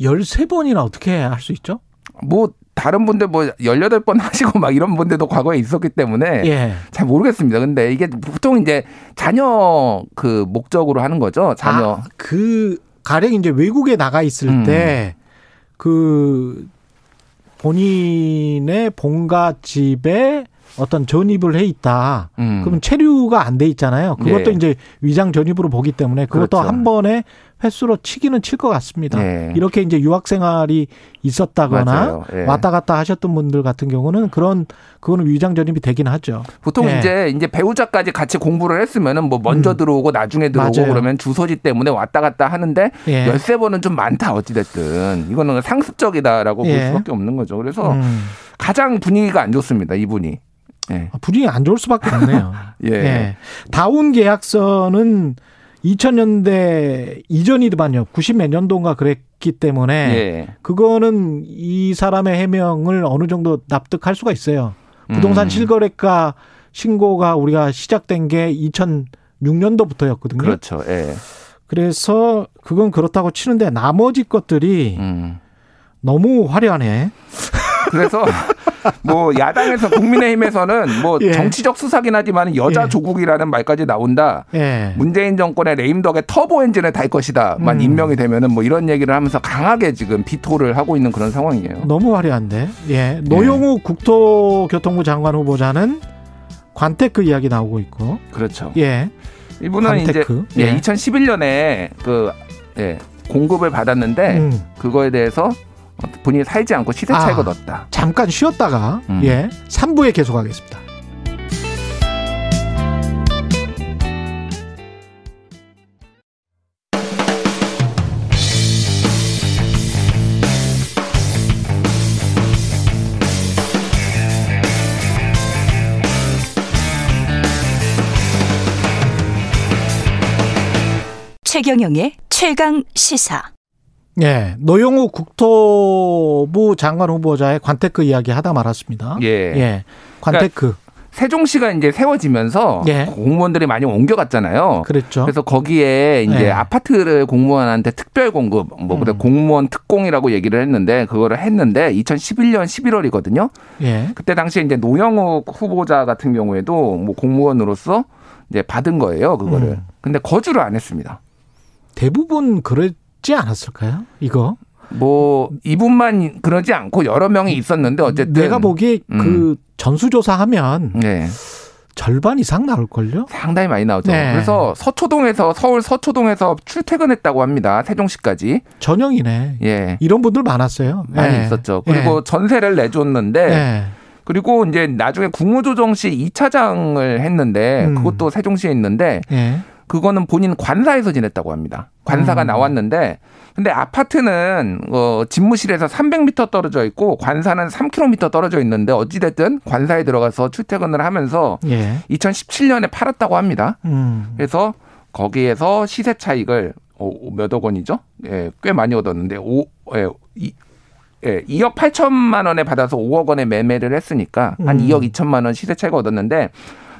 13번이나 어떻게 할 수 있죠? 뭐 다른 분들 뭐 18번 하시고 막 이런 분들도 과거에 있었기 때문에 예. 잘 모르겠습니다. 근데 이게 보통 이제 자녀 그 목적으로 하는 거죠. 자녀. 아, 그 가령 이제 외국에 나가 있을 음. 때그 본인의 본가 집에 어떤 전입을 해 있다. 음. 그러면 체류가 안 돼 있잖아요. 그것도 예. 이제 위장 전입으로 보기 때문에 그것도 그렇죠. 한 번에 횟수로 치기는 칠 것 같습니다. 네. 이렇게 이제 유학 생활이 있었다거나 네. 왔다 갔다 하셨던 분들 같은 경우는 그런 그거는 위장 전입이 되긴 하죠. 보통 네. 이제 이제 배우자까지 같이 공부를 했으면은 뭐 먼저 음. 들어오고 나중에 들어오고 맞아요. 그러면 주소지 때문에 왔다 갔다 하는데 예. 열세 번은 좀 많다 어찌 됐든 이거는 상습적이다라고 예. 볼 수밖에 없는 거죠. 그래서 음. 가장 분위기가 안 좋습니다. 이분이. 예. 분위기 안 좋을 수밖에 없네요. 예. 예. 다운 계약서는 2000년대 이전이더만요. 90몇 년도인가 그랬기 때문에 예. 그거는 이 사람의 해명을 어느 정도 납득할 수가 있어요. 부동산 음. 실거래가 신고가 우리가 시작된 게 2006년도부터였거든요. 그렇죠. 예. 그래서 그건 그렇다고 치는데 나머지 것들이 음. 너무 화려하네. 그래서 뭐 야당에서 국민의힘에서는 뭐 예. 정치적 수사긴 하지만 여자 예. 조국이라는 말까지 나온다. 예. 문재인 정권의 레임덕에 터보 엔진을 달 것이다만 음. 임명이 되면은 뭐 이런 얘기를 하면서 강하게 지금 비토를 하고 있는 그런 상황이에요. 너무 화려한데. 예. 노영우 예. 국토교통부 장관 후보자는 관테크 이야기 나오고 있고. 그렇죠. 예. 이분은 관테크. 이제 예. 2011년에 예. 그 예, 공급을 받았는데 음. 그거에 대해서 본인이 살지 않고 시세 차익을 아, 넣었다. 잠깐 쉬었다가 음. 예 3부에 계속하겠습니다. 최경영의 최강 시사. 예, 노영우 국토부 장관 후보자의 관테크 이야기 하다 말았습니다. 예. 예. 관테크. 그러니까 세종시가 이제 세워지면서 예. 공무원들이 많이 옮겨갔잖아요. 그랬죠. 그래서 거기에 이제 예. 아파트를 공무원한테 특별 공급, 뭐 음. 공무원 특공이라고 얘기를 했는데 그거를 했는데 2011년 11월이거든요. 예. 그때 당시에 이제 노영욱 후보자 같은 경우에도 뭐 공무원으로서 이제 받은 거예요. 그거를. 음. 근데 거주를 안 했습니다. 대부분 그랬 지 않았을까요? 이거? 뭐 이분만 그러지 않고 여러 명이 있었는데 어쨌든 내가 보기에 음. 그 전수조사하면 네. 절반 이상 나올 걸요? 상당히 많이 나오죠. 네. 그래서 서초동에서 서울 서초동에서 출퇴근했다고 합니다. 세종시까지. 전형이네. 예. 이런 분들 많았어요. 많이 네. 있었죠. 그리고 네. 전세를 내줬는데 네. 그리고 이제 나중에 국무조정실 2차장을 했는데 음. 그것도 세종시에 있는데 예. 그거는 본인 관사에서 지냈다고 합니다. 관사가 음. 나왔는데 근데 아파트는 어 집무실에서 300m 떨어져 있고 관사는 3km 떨어져 있는데 어찌 됐든 관사에 들어가서 출퇴근을 하면서 예. 2017년에 팔았다고 합니다. 음. 그래서 거기에서 시세 차익을 어, 몇억 원이죠? 예, 꽤 많이 얻었는데 오 예, 이, 예, 2억 8천만 원에 받아서 5억 원에 매매를 했으니까 한 음. 2억 2천만 원 시세 차익을 얻었는데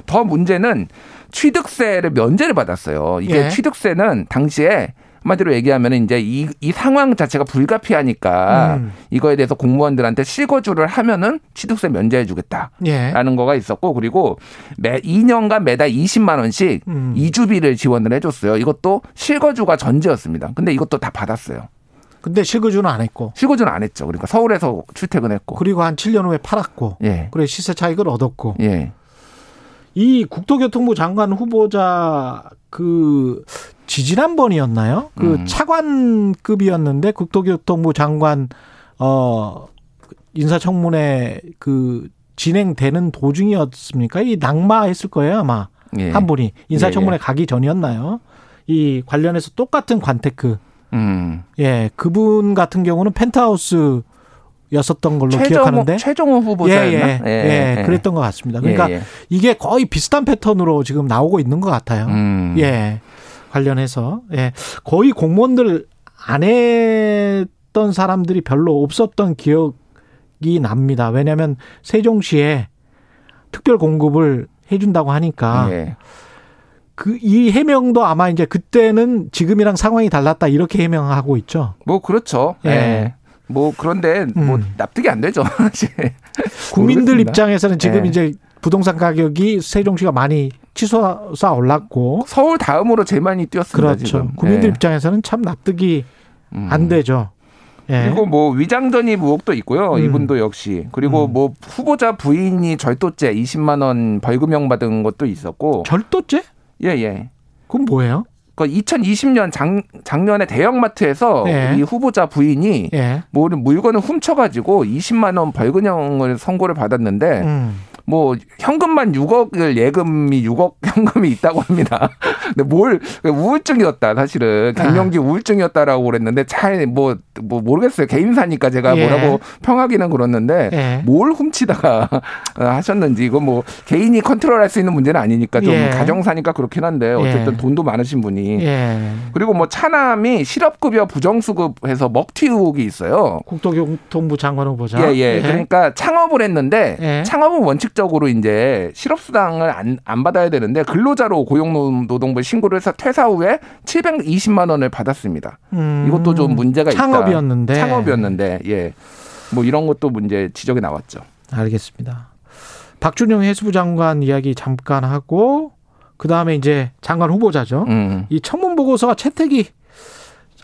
더 문제는 취득세를 면제를 받았어요. 이게 예. 취득세는 당시에 한마디로 얘기하면 이제 이, 이 상황 자체가 불가피하니까 음. 이거에 대해서 공무원들한테 실거주를 하면은 취득세 면제해 주겠다라는 예. 거가 있었고 그리고 매 2년간 매달 20만 원씩 음. 이주비를 지원을 해줬어요. 이것도 실거주가 전제였습니다. 근데 이것도 다 받았어요. 근데 실거주는 안 했고. 실거주는 안 했죠. 그러니까 서울에서 출퇴근했고. 그리고 한 7년 후에 팔았고. 예. 그래 시세 차익을 얻었고. 예. 이 국토교통부 장관 후보자 그 지지난번이었나요? 그 음. 차관급이었는데 국토교통부 장관 어 인사청문회 그 진행되는 도중이었습니까? 이 낙마했을 거예요 아마 예. 한 분이 인사청문회 예, 예. 가기 전이었나요? 이 관련해서 똑같은 관테크. 음. 예, 그분 같은 경우는 펜트하우스 였었던 걸로 최정호, 기억하는데 최종호 후보자였나? 예, 예, 예, 예, 그랬던 것 같습니다. 그러니까 예, 예. 이게 거의 비슷한 패턴으로 지금 나오고 있는 것 같아요. 음. 예, 관련해서 예, 거의 공무원들 안 했던 사람들이 별로 없었던 기억이 납니다. 왜냐하면 세종시에 특별 공급을 해준다고 하니까. 예. 그이 해명도 아마 이제 그때는 지금이랑 상황이 달랐다 이렇게 해명하고 있죠. 뭐 그렇죠. 예. 예. 뭐 그런데 뭐 음. 납득이 안 되죠. 국민들 입장에서는 지금 네. 이제 부동산 가격이 세종 시가 많이 치솟아 올랐고 서울 다음으로 제일 많이 뛰었습니다. 그렇죠. 지금. 국민들 네. 입장에서는 참 납득이 음. 안 되죠. 예. 그리고 뭐 위장전입 의혹도 있고요. 음. 이분도 역시 그리고 음. 뭐 후보자 부인이 절도죄 20만 원 벌금형 받은 것도 있었고 절도죄? 예 예. 그건 뭐예요? 그 2020년 작, 작년에 대형마트에서 예. 이 후보자 부인이 예. 뭐 물건을 훔쳐가지고 20만 원 벌금형을 선고를 받았는데 음. 뭐 현금만 6억을 예금이 6억 현금이 있다고 합니다. 근데 뭘 우울증이었다 사실은 갱년기 아. 우울증이었다라고 그랬는데 잘뭐뭐 뭐 모르겠어요 개인사니까 제가 예. 뭐라고 평하기는 그렇는데 예. 뭘 훔치다가 하셨는지 이거 뭐 개인이 컨트롤할 수 있는 문제는 아니니까 좀 예. 가정사니까 그렇긴 한데 어쨌든 예. 돈도 많으신 분이 예. 그리고 뭐 차남이 실업급여 부정수급해서 먹튀 의혹이 있어요. 국토교통부 장관 후보자. 예, 예. 그러니까 창업을 했는데 창업은 원칙 원칙적으로 이제 실업수당을 안, 안 받아야 되는데 근로자로 고용노동부에 신고를 해서 퇴사 후에 720만 원을 받았습니다. 음, 이것도 좀 문제가 창업이었는데. 있다. 창업이었는데 예. 뭐 이런 것도 문제 지적이 나왔죠. 알겠습니다. 박준영 해수부 장관 이야기 잠깐 하고 그 다음에 이제 장관 후보자죠. 음. 이 청문 보고서가 채택이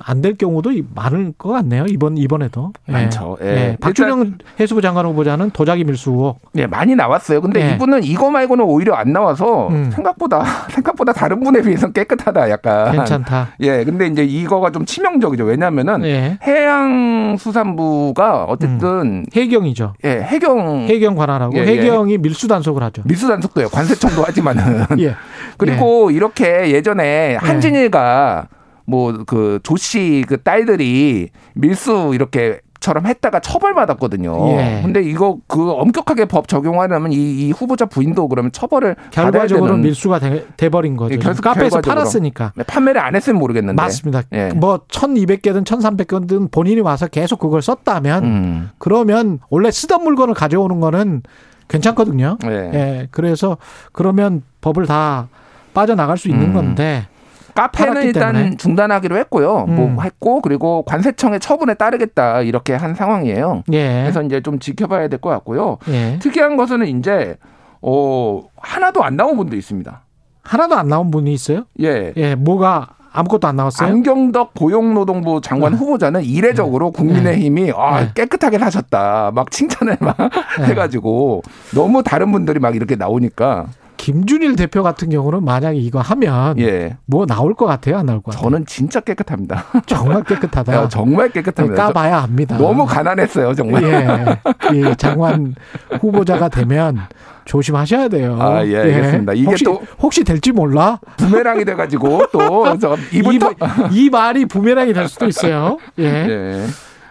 안 될 경우도 많을 것 같네요. 이번 이번에도 예. 많죠. 예. 예. 박준영 해수부 장관 후보자는 도자기 밀수 의 예, 많이 나왔어요. 근데 예. 이분은 이거 말고는 오히려 안 나와서 음. 생각보다 생각보다 다른 분에 비해서 깨끗하다. 약간 괜찮다. 예, 근데 이제 이거가 좀 치명적이죠. 왜냐하면은 예. 해양수산부가 어쨌든 음. 해경이죠. 예, 해경 해경 관할하고. 해경이 밀수 단속을 하죠. 밀수 단속도요. 관세청도 하지만은 예. 그리고 이렇게 예전에 한진일가 뭐 그 조씨 그 딸들이 밀수 이렇게 처럼 했다가 처벌받았거든요. 예. 근데 이거 그 엄격하게 법 적용하려면 이, 이 후보자 부인도 그러면 처벌을 결과적으로 밀수가 돼, 버린 거죠. 예, 결국 카페에서 팔았으니까 네, 판매를 안 했으면 모르겠는데 맞습니다. 예. 뭐 1,200개든 1,300개든 본인이 와서 계속 그걸 썼다면 음. 그러면 원래 쓰던 물건을 가져오는 거는 괜찮거든요. 네. 예. 그래서 그러면 법을 다 빠져나갈 수 있는 음. 건데 카페는 일단 때문에. 중단하기로 했고요. 뭐 음. 뭐 했고 그리고 관세청의 처분에 따르겠다 이렇게 한 상황이에요. 예. 그래서 이제 좀 지켜봐야 될 것 같고요. 예. 특이한 것은 이제 어 하나도 안 나온 분도 있습니다. 하나도 안 나온 분이 있어요? 예. 예, 뭐가 아무것도 안 나왔어요? 안경덕 고용노동부 장관 네. 후보자는 이례적으로 네. 국민의힘이 네. 아, 네. 깨끗하게 사셨다. 막 칭찬을 막 네. 해가지고 너무 다른 분들이 막 이렇게 나오니까 김준일 대표 같은 경우는 만약에 이거 하면 예. 뭐 나올 것 같아요, 안 나올 것 같아요? 저는 진짜 깨끗합니다. 정말 깨끗하다. 야, 정말 깨끗합니다. 까봐야 합니다. 너무 가난했어요, 정말. 예. 이 장관 후보자가 되면 조심하셔야 돼요. 아, 예, 알겠습니다. 이게 혹시, 또 혹시 될지 몰라? 부메랑이 돼 가지고 또 이분 또이 말이 부메랑이 될 수도 있어요. 예.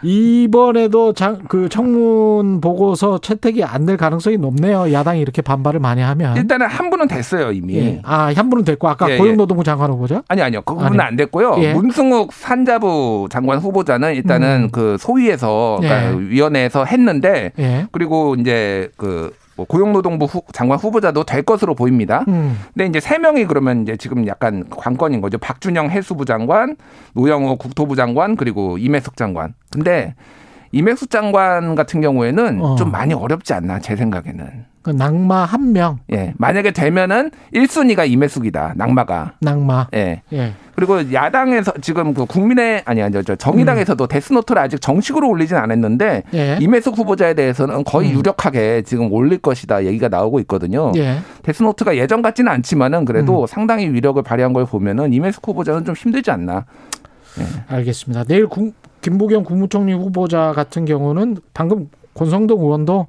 예. 이번에도 장, 그 청문 보고서 채택이 안 될 가능성이 높네요. 야당이 이렇게 반발을 많이 하면. 일단은 한 분은 됐어요, 이미. 예. 아, 한 분은 됐고 아까 예, 예. 고용노동부 장관 후보자? 아니 아니요. 그분은 안 됐고요. 예. 문승욱 산자부 장관 후보자는 일단은 음. 그 소위에서 그러니까 예. 위원회에서 했는데 예. 그리고 이제 그뭐 고용노동부 후, 장관 후보자도 될 것으로 보입니다. 음. 근데 이제 세 명이 그러면 이제 지금 약간 관건인 거죠. 박준영 해수부 장관, 노영호 국토부 장관, 그리고 임혜숙 장관. 근데 임혜숙 장관 같은 경우에는 어. 좀 많이 어렵지 않나 제 생각에는. 그 낙마 한 명. 예. 만약에 되면은 1순위가 임혜숙이다. 낙마가. 낙마. 예. 예. 그리고 야당에서 지금 그 국민의 아니 아니 저 정의당에서도 음. 데스노트를 아직 정식으로 올리진 않았는데 예. 임혜숙 후보자에 대해서는 거의 음. 유력하게 지금 올릴 것이다 얘기가 나오고 있거든요. 예. 데스노트가 예전 같지는 않지만은 그래도 음. 상당히 위력을 발휘한 걸 보면은 임혜숙 후보자는 좀 힘들지 않나. 예. 알겠습니다. 내일 국, 김부겸 국무총리 후보자 같은 경우는 방금 권성동 의원도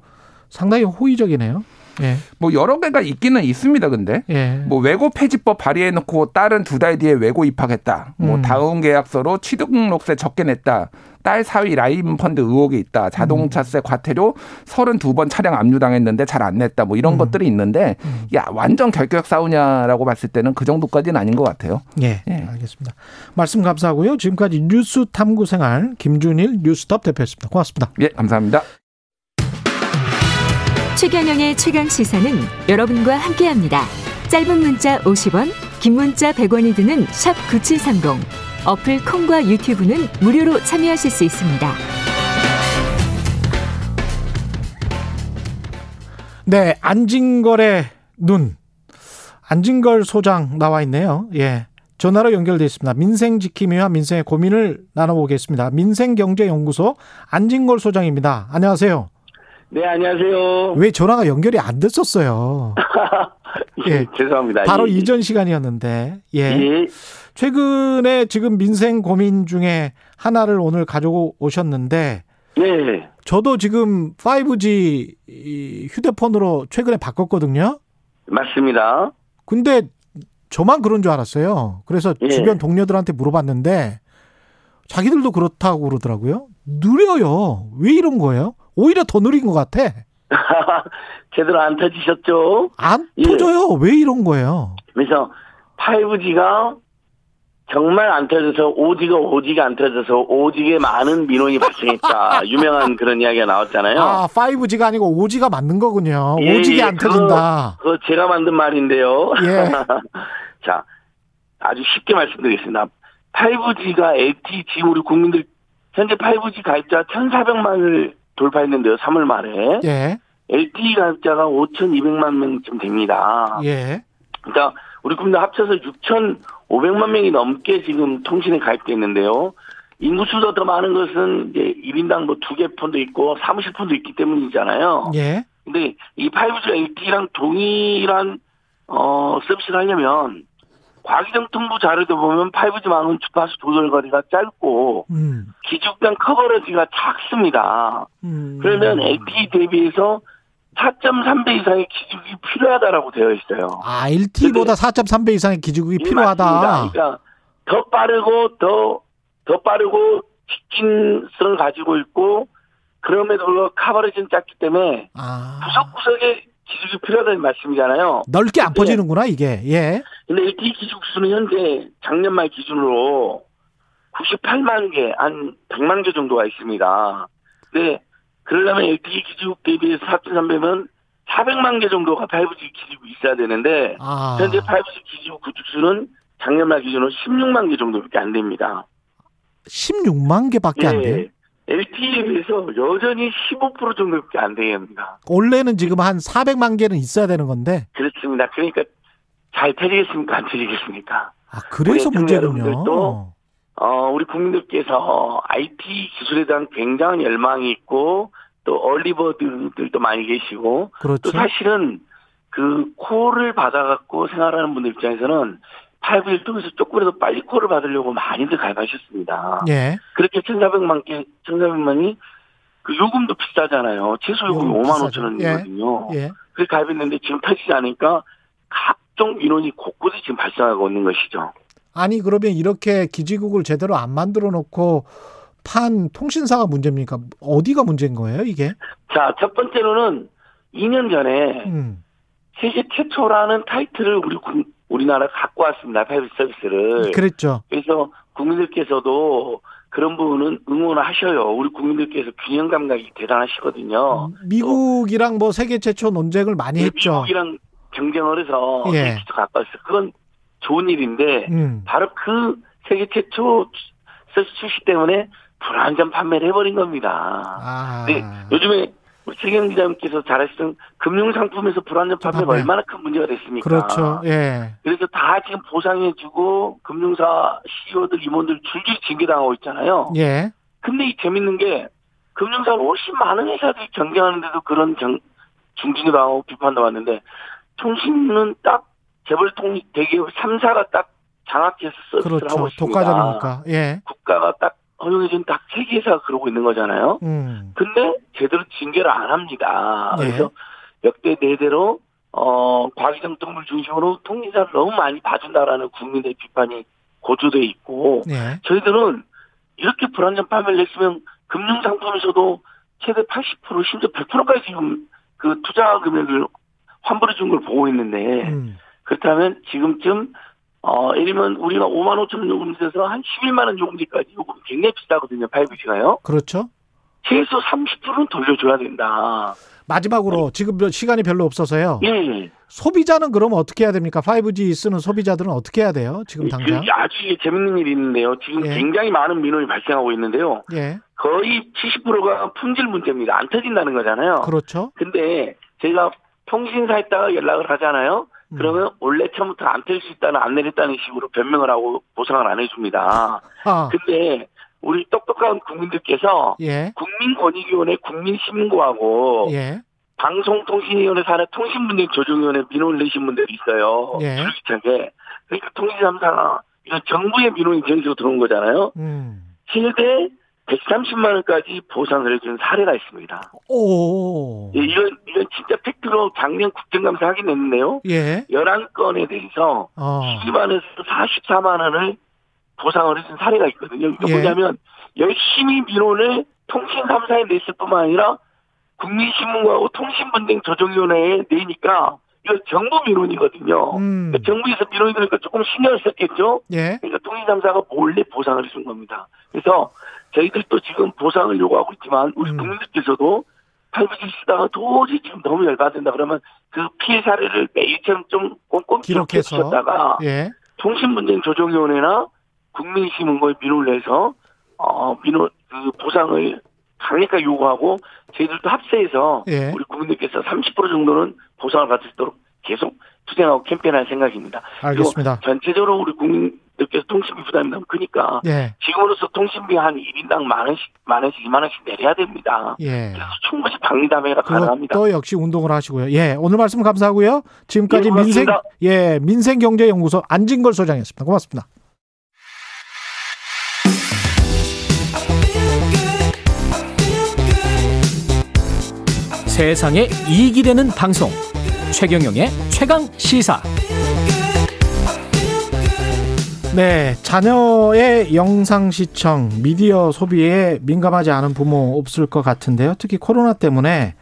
상당히 호의적이네요. 예. 뭐 여러 개가 있기는 있습니다. 근데 예. 뭐 외고 폐지법 발의해놓고 딸은 두 달 뒤에 외고 입학했다. 뭐 음. 다음 계약서로 취득록세 적게 냈다. 딸 사위 라임 펀드 의혹이 있다. 자동차세 과태료 32번 차량 압류당했는데 잘 안 냈다. 뭐 이런 음. 것들이 있는데 음. 야 완전 결격 싸우냐라고 봤을 때는 그 정도까지는 아닌 것 같아요. 예, 예. 알겠습니다. 말씀 감사하고요. 지금까지 뉴스 탐구 생활 김준일 뉴스톱 대표였습니다. 고맙습니다. 예, 감사합니다. 최경영의 최강 시사는 여러분과 함께합니다. 짧은 문자 50원, 긴 문자 100원이 드는 샵 9730. 어플 콩과 유튜브는 무료로 참여하실 수 있습니다. 네, 안진걸의 눈. 안진걸 소장 나와 있네요. 예. 전화로 연결돼 있습니다. 민생 지킴이와 민생의 고민을 나눠보겠습니다. 민생경제연구소 안진걸 소장입니다. 안녕하세요. 네, 안녕하세요. 왜 전화가 연결이 안 됐었어요? 예, 죄송합니다. 바로 예. 이전 시간이었는데, 예. 예. 최근에 지금 민생 고민 중에 하나를 오늘 가지고 오셨는데, 네. 저도 지금 5G 휴대폰으로 최근에 바꿨거든요. 맞습니다. 근데 저만 그런 줄 알았어요. 그래서 예. 주변 동료들한테 물어봤는데, 자기들도 그렇다고 그러더라고요. 느려요. 왜 이런 거예요? 오히려 더 느린 것 같아. 제대로 안 터지셨죠? 안 예. 터져요. 왜 이런 거예요? 그래서 5G가 정말 안 터져서 5G가 5G가 안 터져서 5G에 많은 민원이 발생했다. 유명한 그런 이야기가 나왔잖아요. 아, 5G가 아니고 5G가 맞는 거군요. 예, 5G가 안 그거, 터진다. 그거 제가 만든 말인데요. 예. 자, 아주 쉽게 말씀드리겠습니다. 5G가 LTE 지금 우리 국민들 현재 5G 가입자 1,400만을 돌파했는데요. 3월 말에. 예. LTE 가입자가 5,200만 명쯤 됩니다. 예. 그러니까 우리 국민들 합쳐서 6,500만 명이 넘게 지금 통신에 가입돼 있는데요. 인구수도 더 많은 것은 이제 1인당 뭐 두 개 폰도 있고 사무실 폰도 있기 때문이잖아요. 예. 근데 이 5G LTE랑 동일한 어 서비스를 하려면 과기정통부 자료도 보면 5G망은 주파수 조절거리가 짧고 음. 기축단 커버러지가 작습니다. 음. 그러면 LTE 대비해서 4.3배 이상의 기축이 필요하다라고 되어 있어요. 아, LTE보다 4.3배 이상의 기축이 예, 필요하다. 맞습니다. 그러니까 더 빠르고 더, 더 빠르고 직진성을 가지고 있고 그럼에도 불구하고 커버리지는 작기 때문에 아. 구석구석에 기숙이 필요하다는 말씀이잖아요. 넓게 안 퍼지는구나 이게. 예. 근데 LTE 기숙수는 현재 작년 말 기준으로 98만 개, 한 100만 개 정도가 있습니다. 근데 그러려면 LTE 기숙 대비해서 4.3배면 400만 개 정도가 5G 기지국 있어야 되는데 아. 현재 5G 기지국 구축 수는 작년 말 기준으로 16만 개 정도밖에 안 됩니다. 16만 개밖에 예. 안 돼요? LTE에 비해서 여전히 15% 정도밖에 안 됩니다. 원래는 지금 한 400만 개는 있어야 되는 건데. 그렇습니다. 그러니까 잘 터지겠습니까? 안 터지겠습니까? 아, 그래서 문제군요. 또 어, 우리 국민들께서 IT 기술에 대한 굉장한 열망이 있고 또 얼리버드들도 많이 계시고 그렇죠. 또 사실은 그 콜을 받아갖고 생활하는 분들 입장에서는 5G를 통해서 조금이라도 빨리 콜을 받으려고 많이들 가입하셨습니다. 예. 그렇게 1,400만 개, 1,400만이 그 요금도 비싸잖아요. 최소 요금이 요금 5만 5천 원이거든요. 예. 예. 그래서 가입했는데 지금 터지지 않으니까 각종 민원이 곳곳에 지금 발생하고 있는 것이죠. 아니 그러면 이렇게 기지국을 제대로 안 만들어 놓고 판 통신사가 문제입니까? 어디가 문제인 거예요, 이게? 자, 첫 번째로는 2년 전에 음. 세계 최초라는 타이틀을 우리 우리나라 갖고 왔습니다. five G 서비스를. 그랬죠. 그래서 국민들께서도 그런 부분은 응원을 하셔요. 우리 국민들께서 균형 감각이 대단하시거든요. 미국이랑 뭐 세계 최초 논쟁을 많이 네, 했죠. 미국이랑 경쟁을 해서 예. 최초 가까웠어요. 그건 좋은 일인데 음. 바로 그 세계 최초 출시 때문에 불안전 판매를 해버린 겁니다. 아. 네, 요즘에 최경 기자님께서 잘 아시던 금융 상품에서 불안전 판매가 얼마나 큰 문제가 됐습니까? 그렇죠. 예. 그래서 다 지금 보상해주고 금융사 CEO들 임원들 줄줄이 징계당하고 있잖아요. 예. 근데 이 재밌는 게 금융사는 훨씬 많은 회사들이 경쟁하는데도 그런 경, 중징계 당하고 비판도 왔는데 통신은 딱 재벌통 대기업 3사가 딱 장악해서 서비스를 그렇죠. 하고 있습니다. 독과점이니까. 예. 국가가 딱 허용해준 딱 세 개사 그러고 있는 거잖아요. 음. 근데 제대로 징계를 안 합니다. 예. 그래서 역대 내대로 어 과기정 동물 중심으로 통신사를 너무 많이 봐준다라는 국민의 비판이 고조돼 있고 예. 저희들은 이렇게 불안전 판매를 냈으면 금융상품에서도 최대 80% 심지어 100%까지 지금 그 투자 금액을 환불해 준 걸 보고 있는데 음. 그렇다면 지금쯤 어, 예를 들면 우리가 5만 5천 원 요금제에서 한 11만 원 요금제까지 요금 굉장히 비싸거든요. 5G가요. 그렇죠. 최소 30%는 돌려줘야 된다. 마지막으로 지금 시간이 별로 없어서요. 예. 소비자는 그러면 어떻게 해야 됩니까? 5G 쓰는 소비자들은 어떻게 해야 돼요? 지금 예, 당장? 아주 재밌는 일이 있는데요. 지금 예. 굉장히 많은 민원이 발생하고 있는데요. 예. 거의 70%가 품질 문제입니다. 안 터진다는 거잖아요. 그렇죠. 근데 제가 통신사에다가 연락을 하잖아요. 음. 그러면 원래 처음부터 안 tel 수 있다는 안 내렸다는 식으로 변명을 하고 보상을 안 해줍니다. 아. 근데 우리 똑똑한 국민들께서 예. 국민권익위원회 국민신고하고 예. 방송통신위원회 산하 통신분쟁 조정위원회 민원을 내신 분들이 있어요. 예. 줄기차게. 그러니까 통신삼사가 이건 정부의 민원이 저기서 들어온 거잖아요. 음. 최대 130만 원까지 보상을 해준 사례가 있습니다. 오. 예, 이건 이건 진짜 팩트로 작년 국정감사 하긴 했는데요. 예. 11건에 대해서 어. 12만에서 44만 원을 보상을 해준 사례가 있거든요. 이게 예. 뭐냐면 열심히 민원을 통신 3사에 냈을 뿐만 아니라 국민신문과하고 통신분쟁 조정위원회에 내니까 이거 정부 민원이거든요. 음. 그러니까 정부에서 민원이 되니까 조금 신경을 썼겠죠. 예. 그러니까 통신 3사가 몰래 보상을 해준 겁니다. 그래서 저희들도 지금 보상을 요구하고 있지만 우리 음. 국민들께서도 8G 쓰다가 도저히 지금 너무 열받는다 그러면 그 피해 사례를 매일처럼 좀 꼼꼼히 기록해서 다가 예. 통신분쟁 조정위원회나 국민신문고에 민원을 내서 어 민원 그 보상을 강력하게 요구하고 저희들도 합세해서 예. 우리 국민들께서 30% 정도는 보상을 받을 수 있도록 계속 투쟁하고 캠페인할 생각입니다. 알겠습니다. 전체적으로 우리 국민들께서 통신비 부담이 너무 크니까 예. 지금으로서 통신비 한 1인당 만 원씩 만 원씩 2만 원씩 내려야 됩니다. 예. 그래서 충분히 방리담회가 가능합니다. 또 역시 운동을 하시고요. 예, 오늘 말씀 감사하고요. 지금까지 예, 민생 예 민생경제연구소 안진걸 소장이었습니다. 고맙습니다. 세상에 이익이 되는 방송 최경영의 최강 시사. 네, 자녀의 영상 시청, 미디어 소비에 민감하지 않은 부모 없을 것 같은데요. 특히 코로나 때문에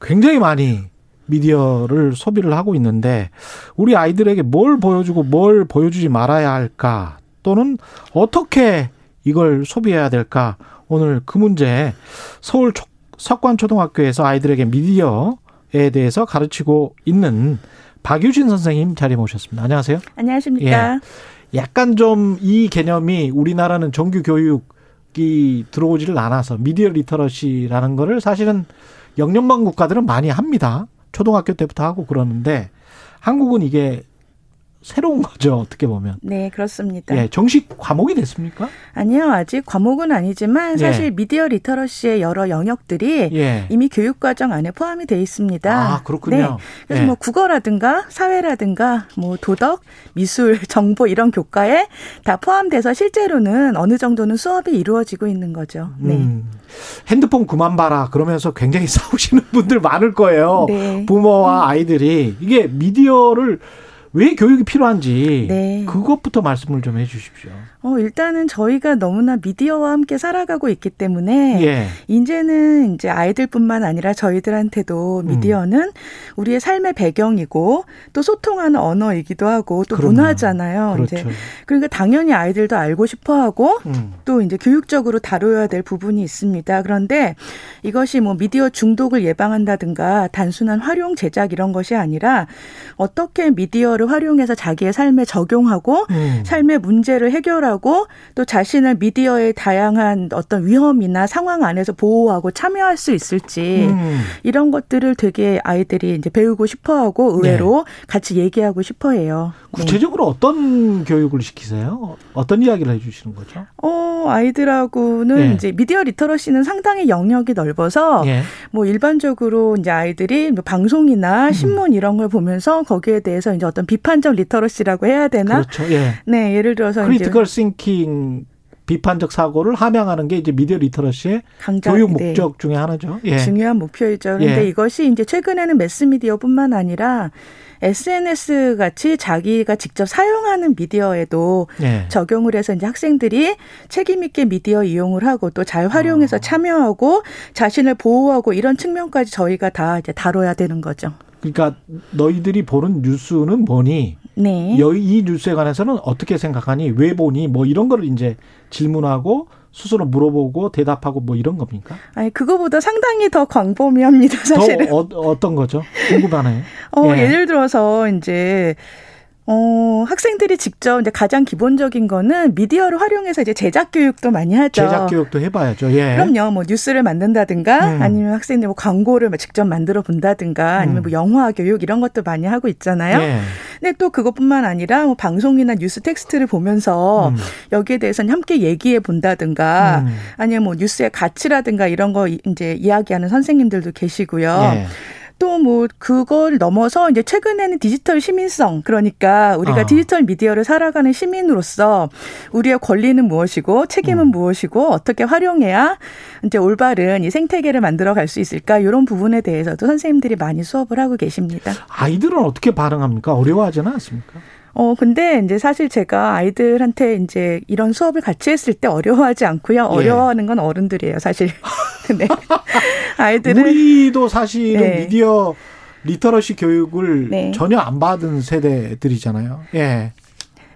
굉장히 많이 미디어를 소비를 하고 있는데 우리 아이들에게 뭘 보여주고 뭘 보여주지 말아야 할까? 또는 어떻게 이걸 소비해야 될까? 오늘 그 문제 서울 석관초등학교에서 아이들에게 미디어 에 대해서 가르치고 있는 박유진 선생님 자리에 모셨습니다. 안녕하세요. 안녕하십니까. 예. 약간 좀 이 개념이 우리나라는 정규 교육이 들어오지를 않아서 미디어 literacy라는 거를 사실은 영연방 국가들은 많이 합니다. 초등학교 때부터 하고 그러는데 한국은 이게 새로운 거죠 어떻게 보면. 네 그렇습니다. 예, 정식 과목이 됐습니까? 아니요 아직 과목은 아니지만 사실 예. 미디어 리터러시의 여러 영역들이 예. 이미 교육과정 안에 포함이 돼 있습니다. 아 그렇군요. 네. 그래서 예. 뭐 국어라든가 사회라든가 뭐 도덕, 미술, 정보 이런 교과에 다 포함돼서 실제로는 어느 정도는 수업이 이루어지고 있는 거죠. 네. 음. 핸드폰 그만 봐라 그러면서 굉장히 싸우시는 분들 많을 거예요. 네. 부모와 아이들이 이게 미디어를 왜 교육이 필요한지 네. 그것부터 말씀을 좀 해주십시오. 어, 일단은 저희가 너무나 미디어와 함께 살아가고 있기 때문에 예. 이제는 이제 아이들뿐만 아니라 저희들한테도 음. 미디어는 음. 우리의 삶의 배경이고 또 소통하는 언어이기도 하고 또 그럼요. 문화잖아요. 그렇죠. 이제 그러니까 당연히 아이들도 알고 싶어 하고 음. 또 이제 교육적으로 다뤄야 될 부분이 있습니다. 그런데 이것이 뭐 미디어 중독을 예방한다든가 단순한 활용 제작 이런 것이 아니라 어떻게 미디어를 미디어를 활용해서 자기의 삶에 적용하고 음. 삶의 문제를 해결하고 또 자신을 미디어의 다양한 어떤 위험이나 상황 안에서 보호하고 참여할 수 있을지 음. 이런 것들을 되게 아이들이 이제 배우고 싶어 하고 의외로 네. 같이 얘기하고 싶어 해요. 네. 구체적으로 네. 어떤 교육을 시키세요? 어떤 이야기를 해 주시는 거죠? 어 아이들하고는 네. 이제 미디어 literacy는 상당히 영역이 넓어서 네. 뭐 일반적으로 이제 아이들이 뭐 방송이나 음. 신문 이런 걸 보면서 거기에 대해서 이제 어떤 비판적 literacy라고 해야 되나? 그렇죠. 예. 네, 예를 들어서 critical thinking 비판적 사고를 함양하는 게 이제 미디어 literacy의 강좌, 교육 네. 목적 네. 중에 하나죠. 예. 중요한 목표이죠. 그런데 예. 이것이 이제 최근에는 매스미디어뿐만 아니라 SNS 같이 자기가 직접 사용하는 미디어에도 예. 적용을 해서 이제 학생들이 책임 있게 미디어 이용을 하고 또 잘 활용해서 어. 참여하고 자신을 보호하고 이런 측면까지 저희가 다 이제 다뤄야 되는 거죠. 그러니까 너희들이 보는 뉴스는 뭐니? 네. 이 뉴스에 관해서는 어떻게 생각하니? 왜 보니? 뭐 이런 거를 이제 질문하고 스스로 물어보고 대답하고 뭐 이런 겁니까? 아니 그거보다 상당히 더 광범위합니다 사실은. 더 어, 떤 거죠? 궁금하네. 어 예. 예를 들어서 이제 어, 학생들이 직접 이제 가장 기본적인 거는 미디어를 활용해서 이제 제작 교육도 많이 하죠. 제작 교육도 해봐야죠. 예. 그럼요. 뭐 뉴스를 만든다든가 음. 아니면 학생들 뭐 광고를 뭐 직접 만들어 본다든가 아니면 뭐 음. 영화 교육 이런 것도 많이 하고 있잖아요. 예. 근데 또 그것뿐만 아니라 뭐 방송이나 뉴스 텍스트를 보면서 음. 여기에 대해서는 함께 얘기해 본다든가 음. 아니면 뭐 뉴스의 가치라든가 이런 거 이제 이야기하는 선생님들도 계시고요. 예. 또 뭐 그걸 넘어서 이제 최근에는 디지털 시민성 그러니까 우리가 아. 디지털 미디어를 살아가는 시민으로서 우리의 권리는 무엇이고 책임은 음. 무엇이고 어떻게 활용해야 이제 올바른 이 생태계를 만들어 갈 수 있을까 이런 부분에 대해서도 선생님들이 많이 수업을 하고 계십니다. 아이들은 어떻게 반응합니까? 어려워하지는 않습니까? 어, 근데 이제 사실 제가 아이들한테 이제 이런 수업을 같이 했을 때 어려워하지 않고요. 예. 어려워하는 건 어른들이에요, 사실. 네. 아이들은. 우리도 사실은 네. 미디어 literacy 교육을 네. 전혀 안 받은 세대들이잖아요. 예.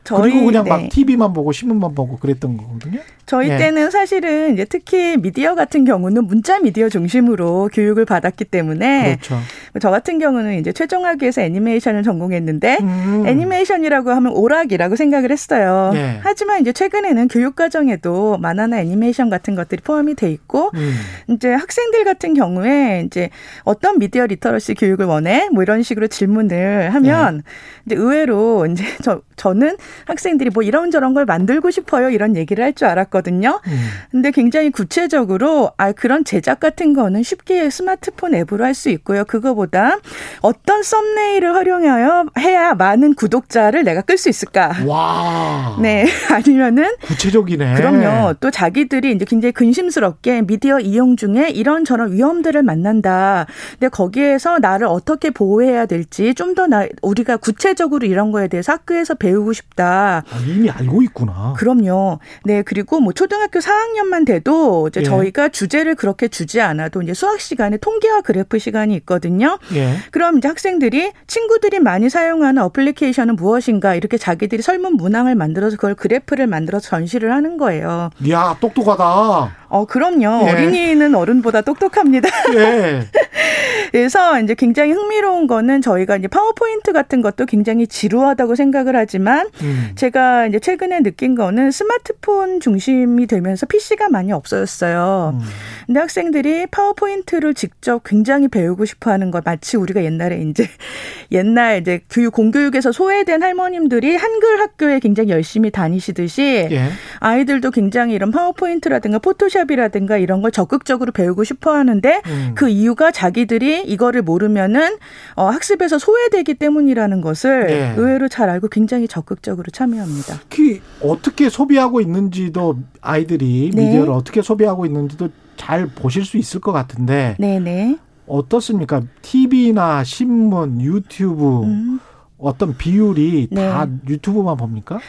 저희, 그리고 그냥 막 네. TV만 보고 신문만 보고 그랬던 거거든요. 저희 예. 때는 사실은 이제 특히 미디어 같은 경우는 문자 미디어 중심으로 교육을 받았기 때문에 그렇죠. 저 같은 경우는 이제 최종학위에서 애니메이션을 전공했는데 음. 애니메이션이라고 하면 오락이라고 생각을 했어요. 예. 하지만 이제 최근에는 교육 과정에도 만화나 애니메이션 같은 것들이 포함이 돼 있고 음. 이제 학생들 같은 경우에 이제 어떤 미디어 literacy 교육을 원해? 뭐 이런 식으로 질문을 하면 예. 이제 의외로 이제 저 저는 학생들이 뭐 이런저런 걸 만들고 싶어요 이런 얘기를 할 줄 알았거든요. 음. 근데 굉장히 구체적으로 아 그런 제작 같은 거는 쉽게 스마트폰 앱으로 할 수 있고요. 그거보다 어떤 썸네일을 활용하여 해야 많은 구독자를 내가 끌 수 있을까? 와. 네. 아니면은 구체적이네. 그럼요. 또 자기들이 이제 굉장히 근심스럽게 미디어 이용 중에 이런저런 위험들을 만난다. 근데 거기에서 나를 어떻게 보호해야 될지 좀 더 나 우리가 구체적으로 이런 거에 대해서 학교에서 배우고 싶다. 아, 이미 알고 있구나. 그럼요. 네, 그리고 뭐 초등학교 4학년만 돼도 이제 예. 저희가 주제를 그렇게 주지 않아도 이제 수학 시간에 통계와 그래프 시간이 있거든요. 예. 그럼 이제 학생들이 친구들이 많이 사용하는 어플리케이션은 무엇인가 이렇게 자기들이 설문 문항을 만들어서 그걸 그래프를 만들어서 전시를 하는 거예요. 이야, 똑똑하다. 어, 그럼요. 예. 어린이는 어른보다 똑똑합니다. 예. 그래서 이제 굉장히 흥미로운 거는 저희가 이제 파워포인트 같은 것도 굉장히 지루하다고 생각을 하지만 음. 제가 이제 최근에 느낀 거는 스마트폰 중심이 되면서 PC가 많이 없어졌어요. 음. 근데 학생들이 파워포인트를 직접 굉장히 배우고 싶어 하는 거 마치 우리가 옛날에 이제 옛날 이제 교육 공교육에서 소외된 할머님들이 한글 학교에 굉장히 열심히 다니시듯이 예. 아이들도 굉장히 이런 파워포인트라든가 포토샵 이라든가 이런 걸 적극적으로 배우고 싶어 하는데 음. 그 이유가 자기들이 이거를 모르면은 어, 학습에서 소외되기 때문이라는 것을 예. 의외로 잘 알고 굉장히 적극적으로 참여합니다. 특히 어떻게 소비하고 있는지도 아이들이 네. 미디어를 어떻게 소비하고 있는지도 잘 보실 수 있을 것 같은데. 네네. 네. 어떻습니까? TV나 신문, 유튜브 음. 어떤 비율이 네. 다 유튜브만 봅니까?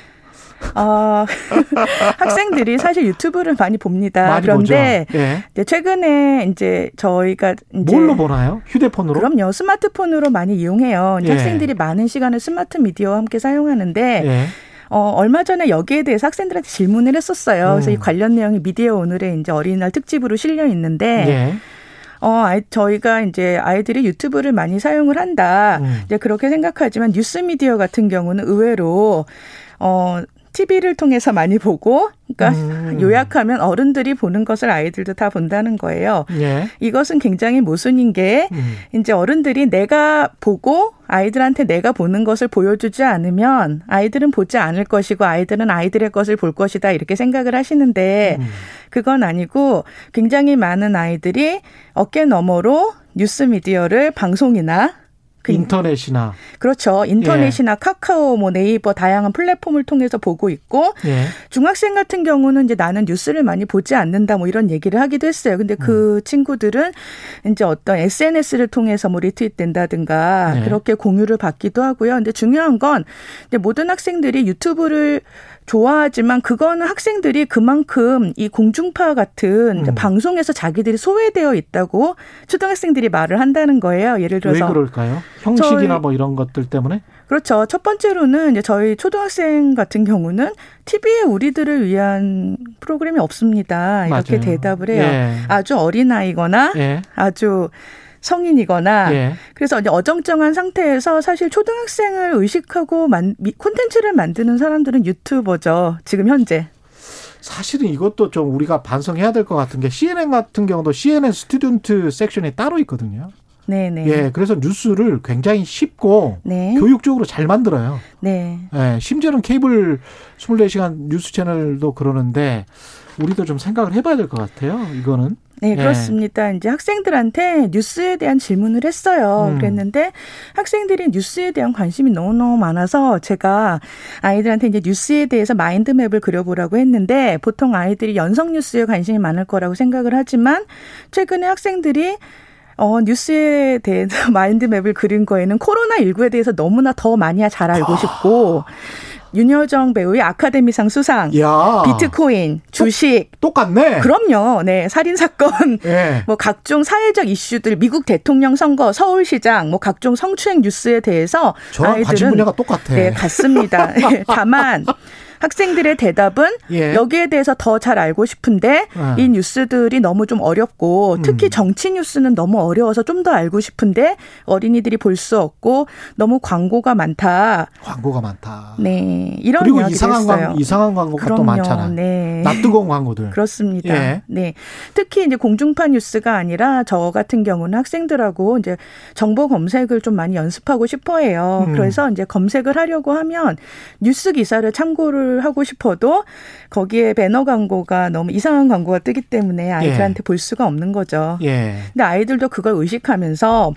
어, 학생들이 사실 유튜브를 많이 봅니다. 많이 그런데 예. 이제 최근에 이제 저희가 이제 뭘로 보나요? 휴대폰으로? 그럼요. 스마트폰으로 많이 이용해요. 예. 학생들이 많은 시간을 스마트 미디어와 함께 사용하는데 예. 어, 얼마 전에 여기에 대해서 학생들한테 질문을 했었어요. 음. 그래서 이 관련 내용이 미디어 오늘의 이제 어린이날 특집으로 실려 있는데 예. 어, 아이, 저희가 이제 아이들이 유튜브를 많이 사용을 한다. 음. 이제 그렇게 생각하지만 뉴스 미디어 같은 경우는 의외로 어, TV를 통해서 많이 보고, 그러니까 음. 요약하면 어른들이 보는 것을 아이들도 다 본다는 거예요. 예. 이것은 굉장히 모순인 게, 음. 이제 어른들이 내가 보고 아이들한테 내가 보는 것을 보여주지 않으면 아이들은 보지 않을 것이고 아이들은 아이들의 것을 볼 것이다 이렇게 생각을 하시는데, 음. 그건 아니고 굉장히 많은 아이들이 어깨 너머로 뉴스 미디어를 방송이나 그 인터넷이나 그렇죠. 인터넷이나 예. 카카오, 뭐 네이버 다양한 플랫폼을 통해서 보고 있고 예. 중학생 같은 경우는 이제 나는 뉴스를 많이 보지 않는다 뭐 이런 얘기를 하기도 했어요. 근데 그 음. 친구들은 이제 어떤 SNS를 통해서 뭐 리트윗 된다든가 예. 그렇게 공유를 받기도 하고요. 근데 중요한 건 모든 학생들이 유튜브를 좋아하지만 그거는 학생들이 그만큼 이 공중파 같은 음. 방송에서 자기들이 소외되어 있다고 초등학생들이 말을 한다는 거예요. 예를 들어서 왜 그럴까요? 형식이나 저희, 뭐 이런 것들 때문에? 그렇죠. 첫 번째로는 이제 저희 초등학생 같은 경우는 TV에 우리들을 위한 프로그램이 없습니다. 이렇게 맞아요. 대답을 해요. 예. 아주 어린 아이거나 예. 아주 성인이거나 예. 그래서 이제 어정쩡한 상태에서 사실 초등학생을 의식하고 만, 콘텐츠를 만드는 사람들은 유튜버죠. 지금 현재. 사실은 이것도 좀 우리가 반성해야 될 것 같은 게 CNN 같은 경우도 CNN student section이 따로 있거든요. 네네. 예, 그래서 뉴스를 굉장히 쉽고 네. 교육적으로 잘 만들어요. 네. 예, 심지어는 케이블 24시간 뉴스 채널도 그러는데 우리도 좀 생각을 해봐야 될 것 같아요. 이거는. 네, 예. 그렇습니다. 예. 이제 학생들한테 뉴스에 대한 질문을 했어요. 음. 그랬는데 학생들이 뉴스에 대한 관심이 너무너무 많아서 제가 아이들한테 이제 뉴스에 대해서 마인드맵을 그려보라고 했는데 보통 아이들이 연성 뉴스에 관심이 많을 거라고 생각을 하지만 최근에 학생들이 어, 뉴스에 대해서 마인드맵을 그린 거에는 코로나19에 대해서 너무나 더 많이 잘 알고 싶고 윤여정 배우의 아카데미상 수상, 야. 비트코인, 주식 똑 같네. 그럼요. 네, 살인 사건, 네. 뭐 각종 사회적 이슈들, 미국 대통령 선거, 서울시장, 뭐 각종 성추행 뉴스에 대해서 아이들은 분야가 똑같아. 네, 같습니다. 다만 학생들의 대답은 예. 여기에 대해서 더 잘 알고 싶은데 아. 이 뉴스들이 너무 좀 어렵고 특히 음. 정치 뉴스는 너무 어려워서 좀 더 알고 싶은데 어린이들이 볼 수 없고 너무 광고가 많다. 광고가 많다. 네, 이런 그리고 이상한 광고, 이상한 광고가 그럼요. 또 많잖아. 네. 낯뜨거운 광고들. 그렇습니다. 예. 네, 특히 이제 공중파 뉴스가 아니라 저 같은 경우는 학생들하고 이제 정보 검색을 좀 많이 연습하고 싶어 해요. 음. 그래서 이제 검색을 하려고 하면 뉴스 기사를 참고를 광고를 하고 싶어도 거기에 배너 광고가 너무 이상한 광고가 뜨기 때문에 아이들한테 예. 볼 수가 없는 거죠. 예. 근데 아이들도 그걸 의식하면서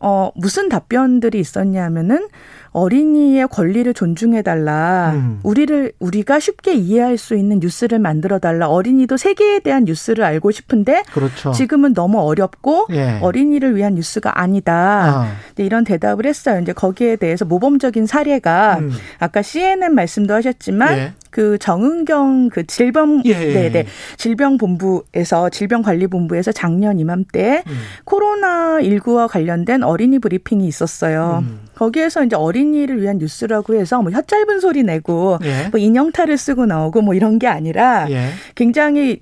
어, 무슨 답변들이 있었냐면은 어린이의 권리를 존중해 달라. 음. 우리를, 우리가 쉽게 이해할 수 있는 뉴스를 만들어 달라. 어린이도 세계에 대한 뉴스를 알고 싶은데. 그렇죠. 지금은 너무 어렵고 예. 어린이를 위한 뉴스가 아니다. 아. 이런 대답을 했어요. 이제 거기에 대해서 모범적인 사례가 음. 아까 CNN 말씀도 하셨지만 예. 그 정은경 그 질병 예. 네네 예. 질병 본부에서 질병 관리 본부에서 작년 이맘때 음. 코로나 19와 관련된 어린이 브리핑이 있었어요. 음. 거기에서 이제 어린이를 위한 뉴스라고 해서 뭐 혀 짧은 소리 내고 예. 뭐 인형탈을 쓰고 나오고 뭐 이런 게 아니라 예. 굉장히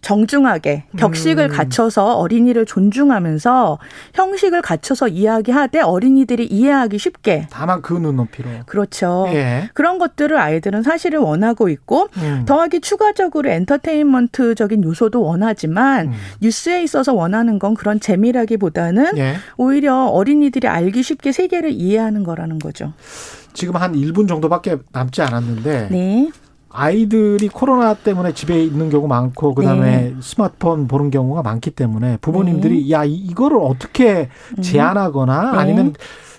정중하게 격식을 음. 갖춰서 어린이를 존중하면서 형식을 갖춰서 이야기하되 어린이들이 이해하기 쉽게. 다만 그 눈높이로. 그렇죠. 예. 그런 것들을 아이들은 사실은 원하고 있고 음. 더하기 추가적으로 엔터테인먼트적인 요소도 원하지만 음. 뉴스에 있어서 원하는 건 그런 재미라기보다는 예. 오히려 어린이들이 알기 쉽게 세계를 이해하는 거라는 거죠. 지금 한 1분 정도밖에 남지 않았는데 네. 아이들이 코로나 때문에 집에 있는 경우 많고 그다음에 네. 스마트폰 보는 경우가 많기 때문에 부모님들이 네. 야 이거를 어떻게 음. 제한하거나 네. 아니면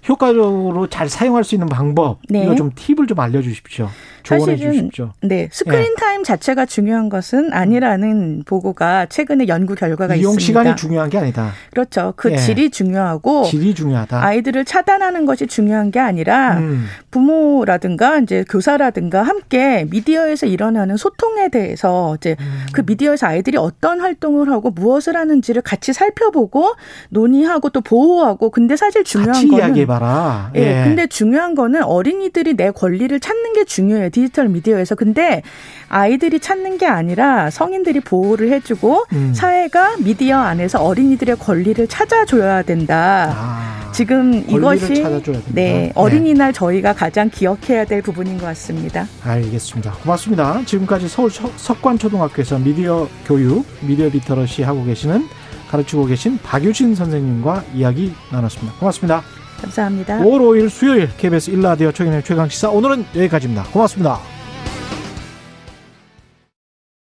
효과적으로 잘 사용할 수 있는 방법 네. 이거 좀 팁을 좀 알려주십시오. 조언해 주십시오. 네, 스크린 예. 타임 자체가 중요한 것은 아니라는 보고가 최근에 연구 결과가 이용 있습니다. 시간이 중요한 게 아니다. 그렇죠. 그 예. 질이 중요하고 질이 중요하다. 아이들을 차단하는 것이 중요한 게 아니라 음. 부모라든가 이제 교사라든가 함께 미디어에서 일어나는 소통에 대해서 이제 음. 그 미디어에서 아이들이 어떤 활동을 하고 무엇을 하는지를 같이 살펴보고 논의하고 또 보호하고 근데 사실 중요한 거는 봐라. 예. 예. 근데 중요한 거는 어린이들이 내 권리를 찾는 게 중요해요. 디지털 미디어에서. 근데 아이들이 찾는 게 아니라 성인들이 보호를 해주고 음. 사회가 미디어 안에서 어린이들의 권리를 찾아줘야 된다. 아, 지금 이것이 네, 네, 어린이날 저희가 가장 기억해야 될 부분인 것 같습니다. 알겠습니다. 고맙습니다. 지금까지 서울 석관초등학교에서 미디어 교육, 미디어 literacy 하고 계시는 가르치고 계신 박유진 선생님과 이야기 나눴습니다. 고맙습니다. 감사합니다. 5월 5일 수요일 KBS 1라디오 최경영의 최강시사 오늘은 여기까지입니다. 고맙습니다.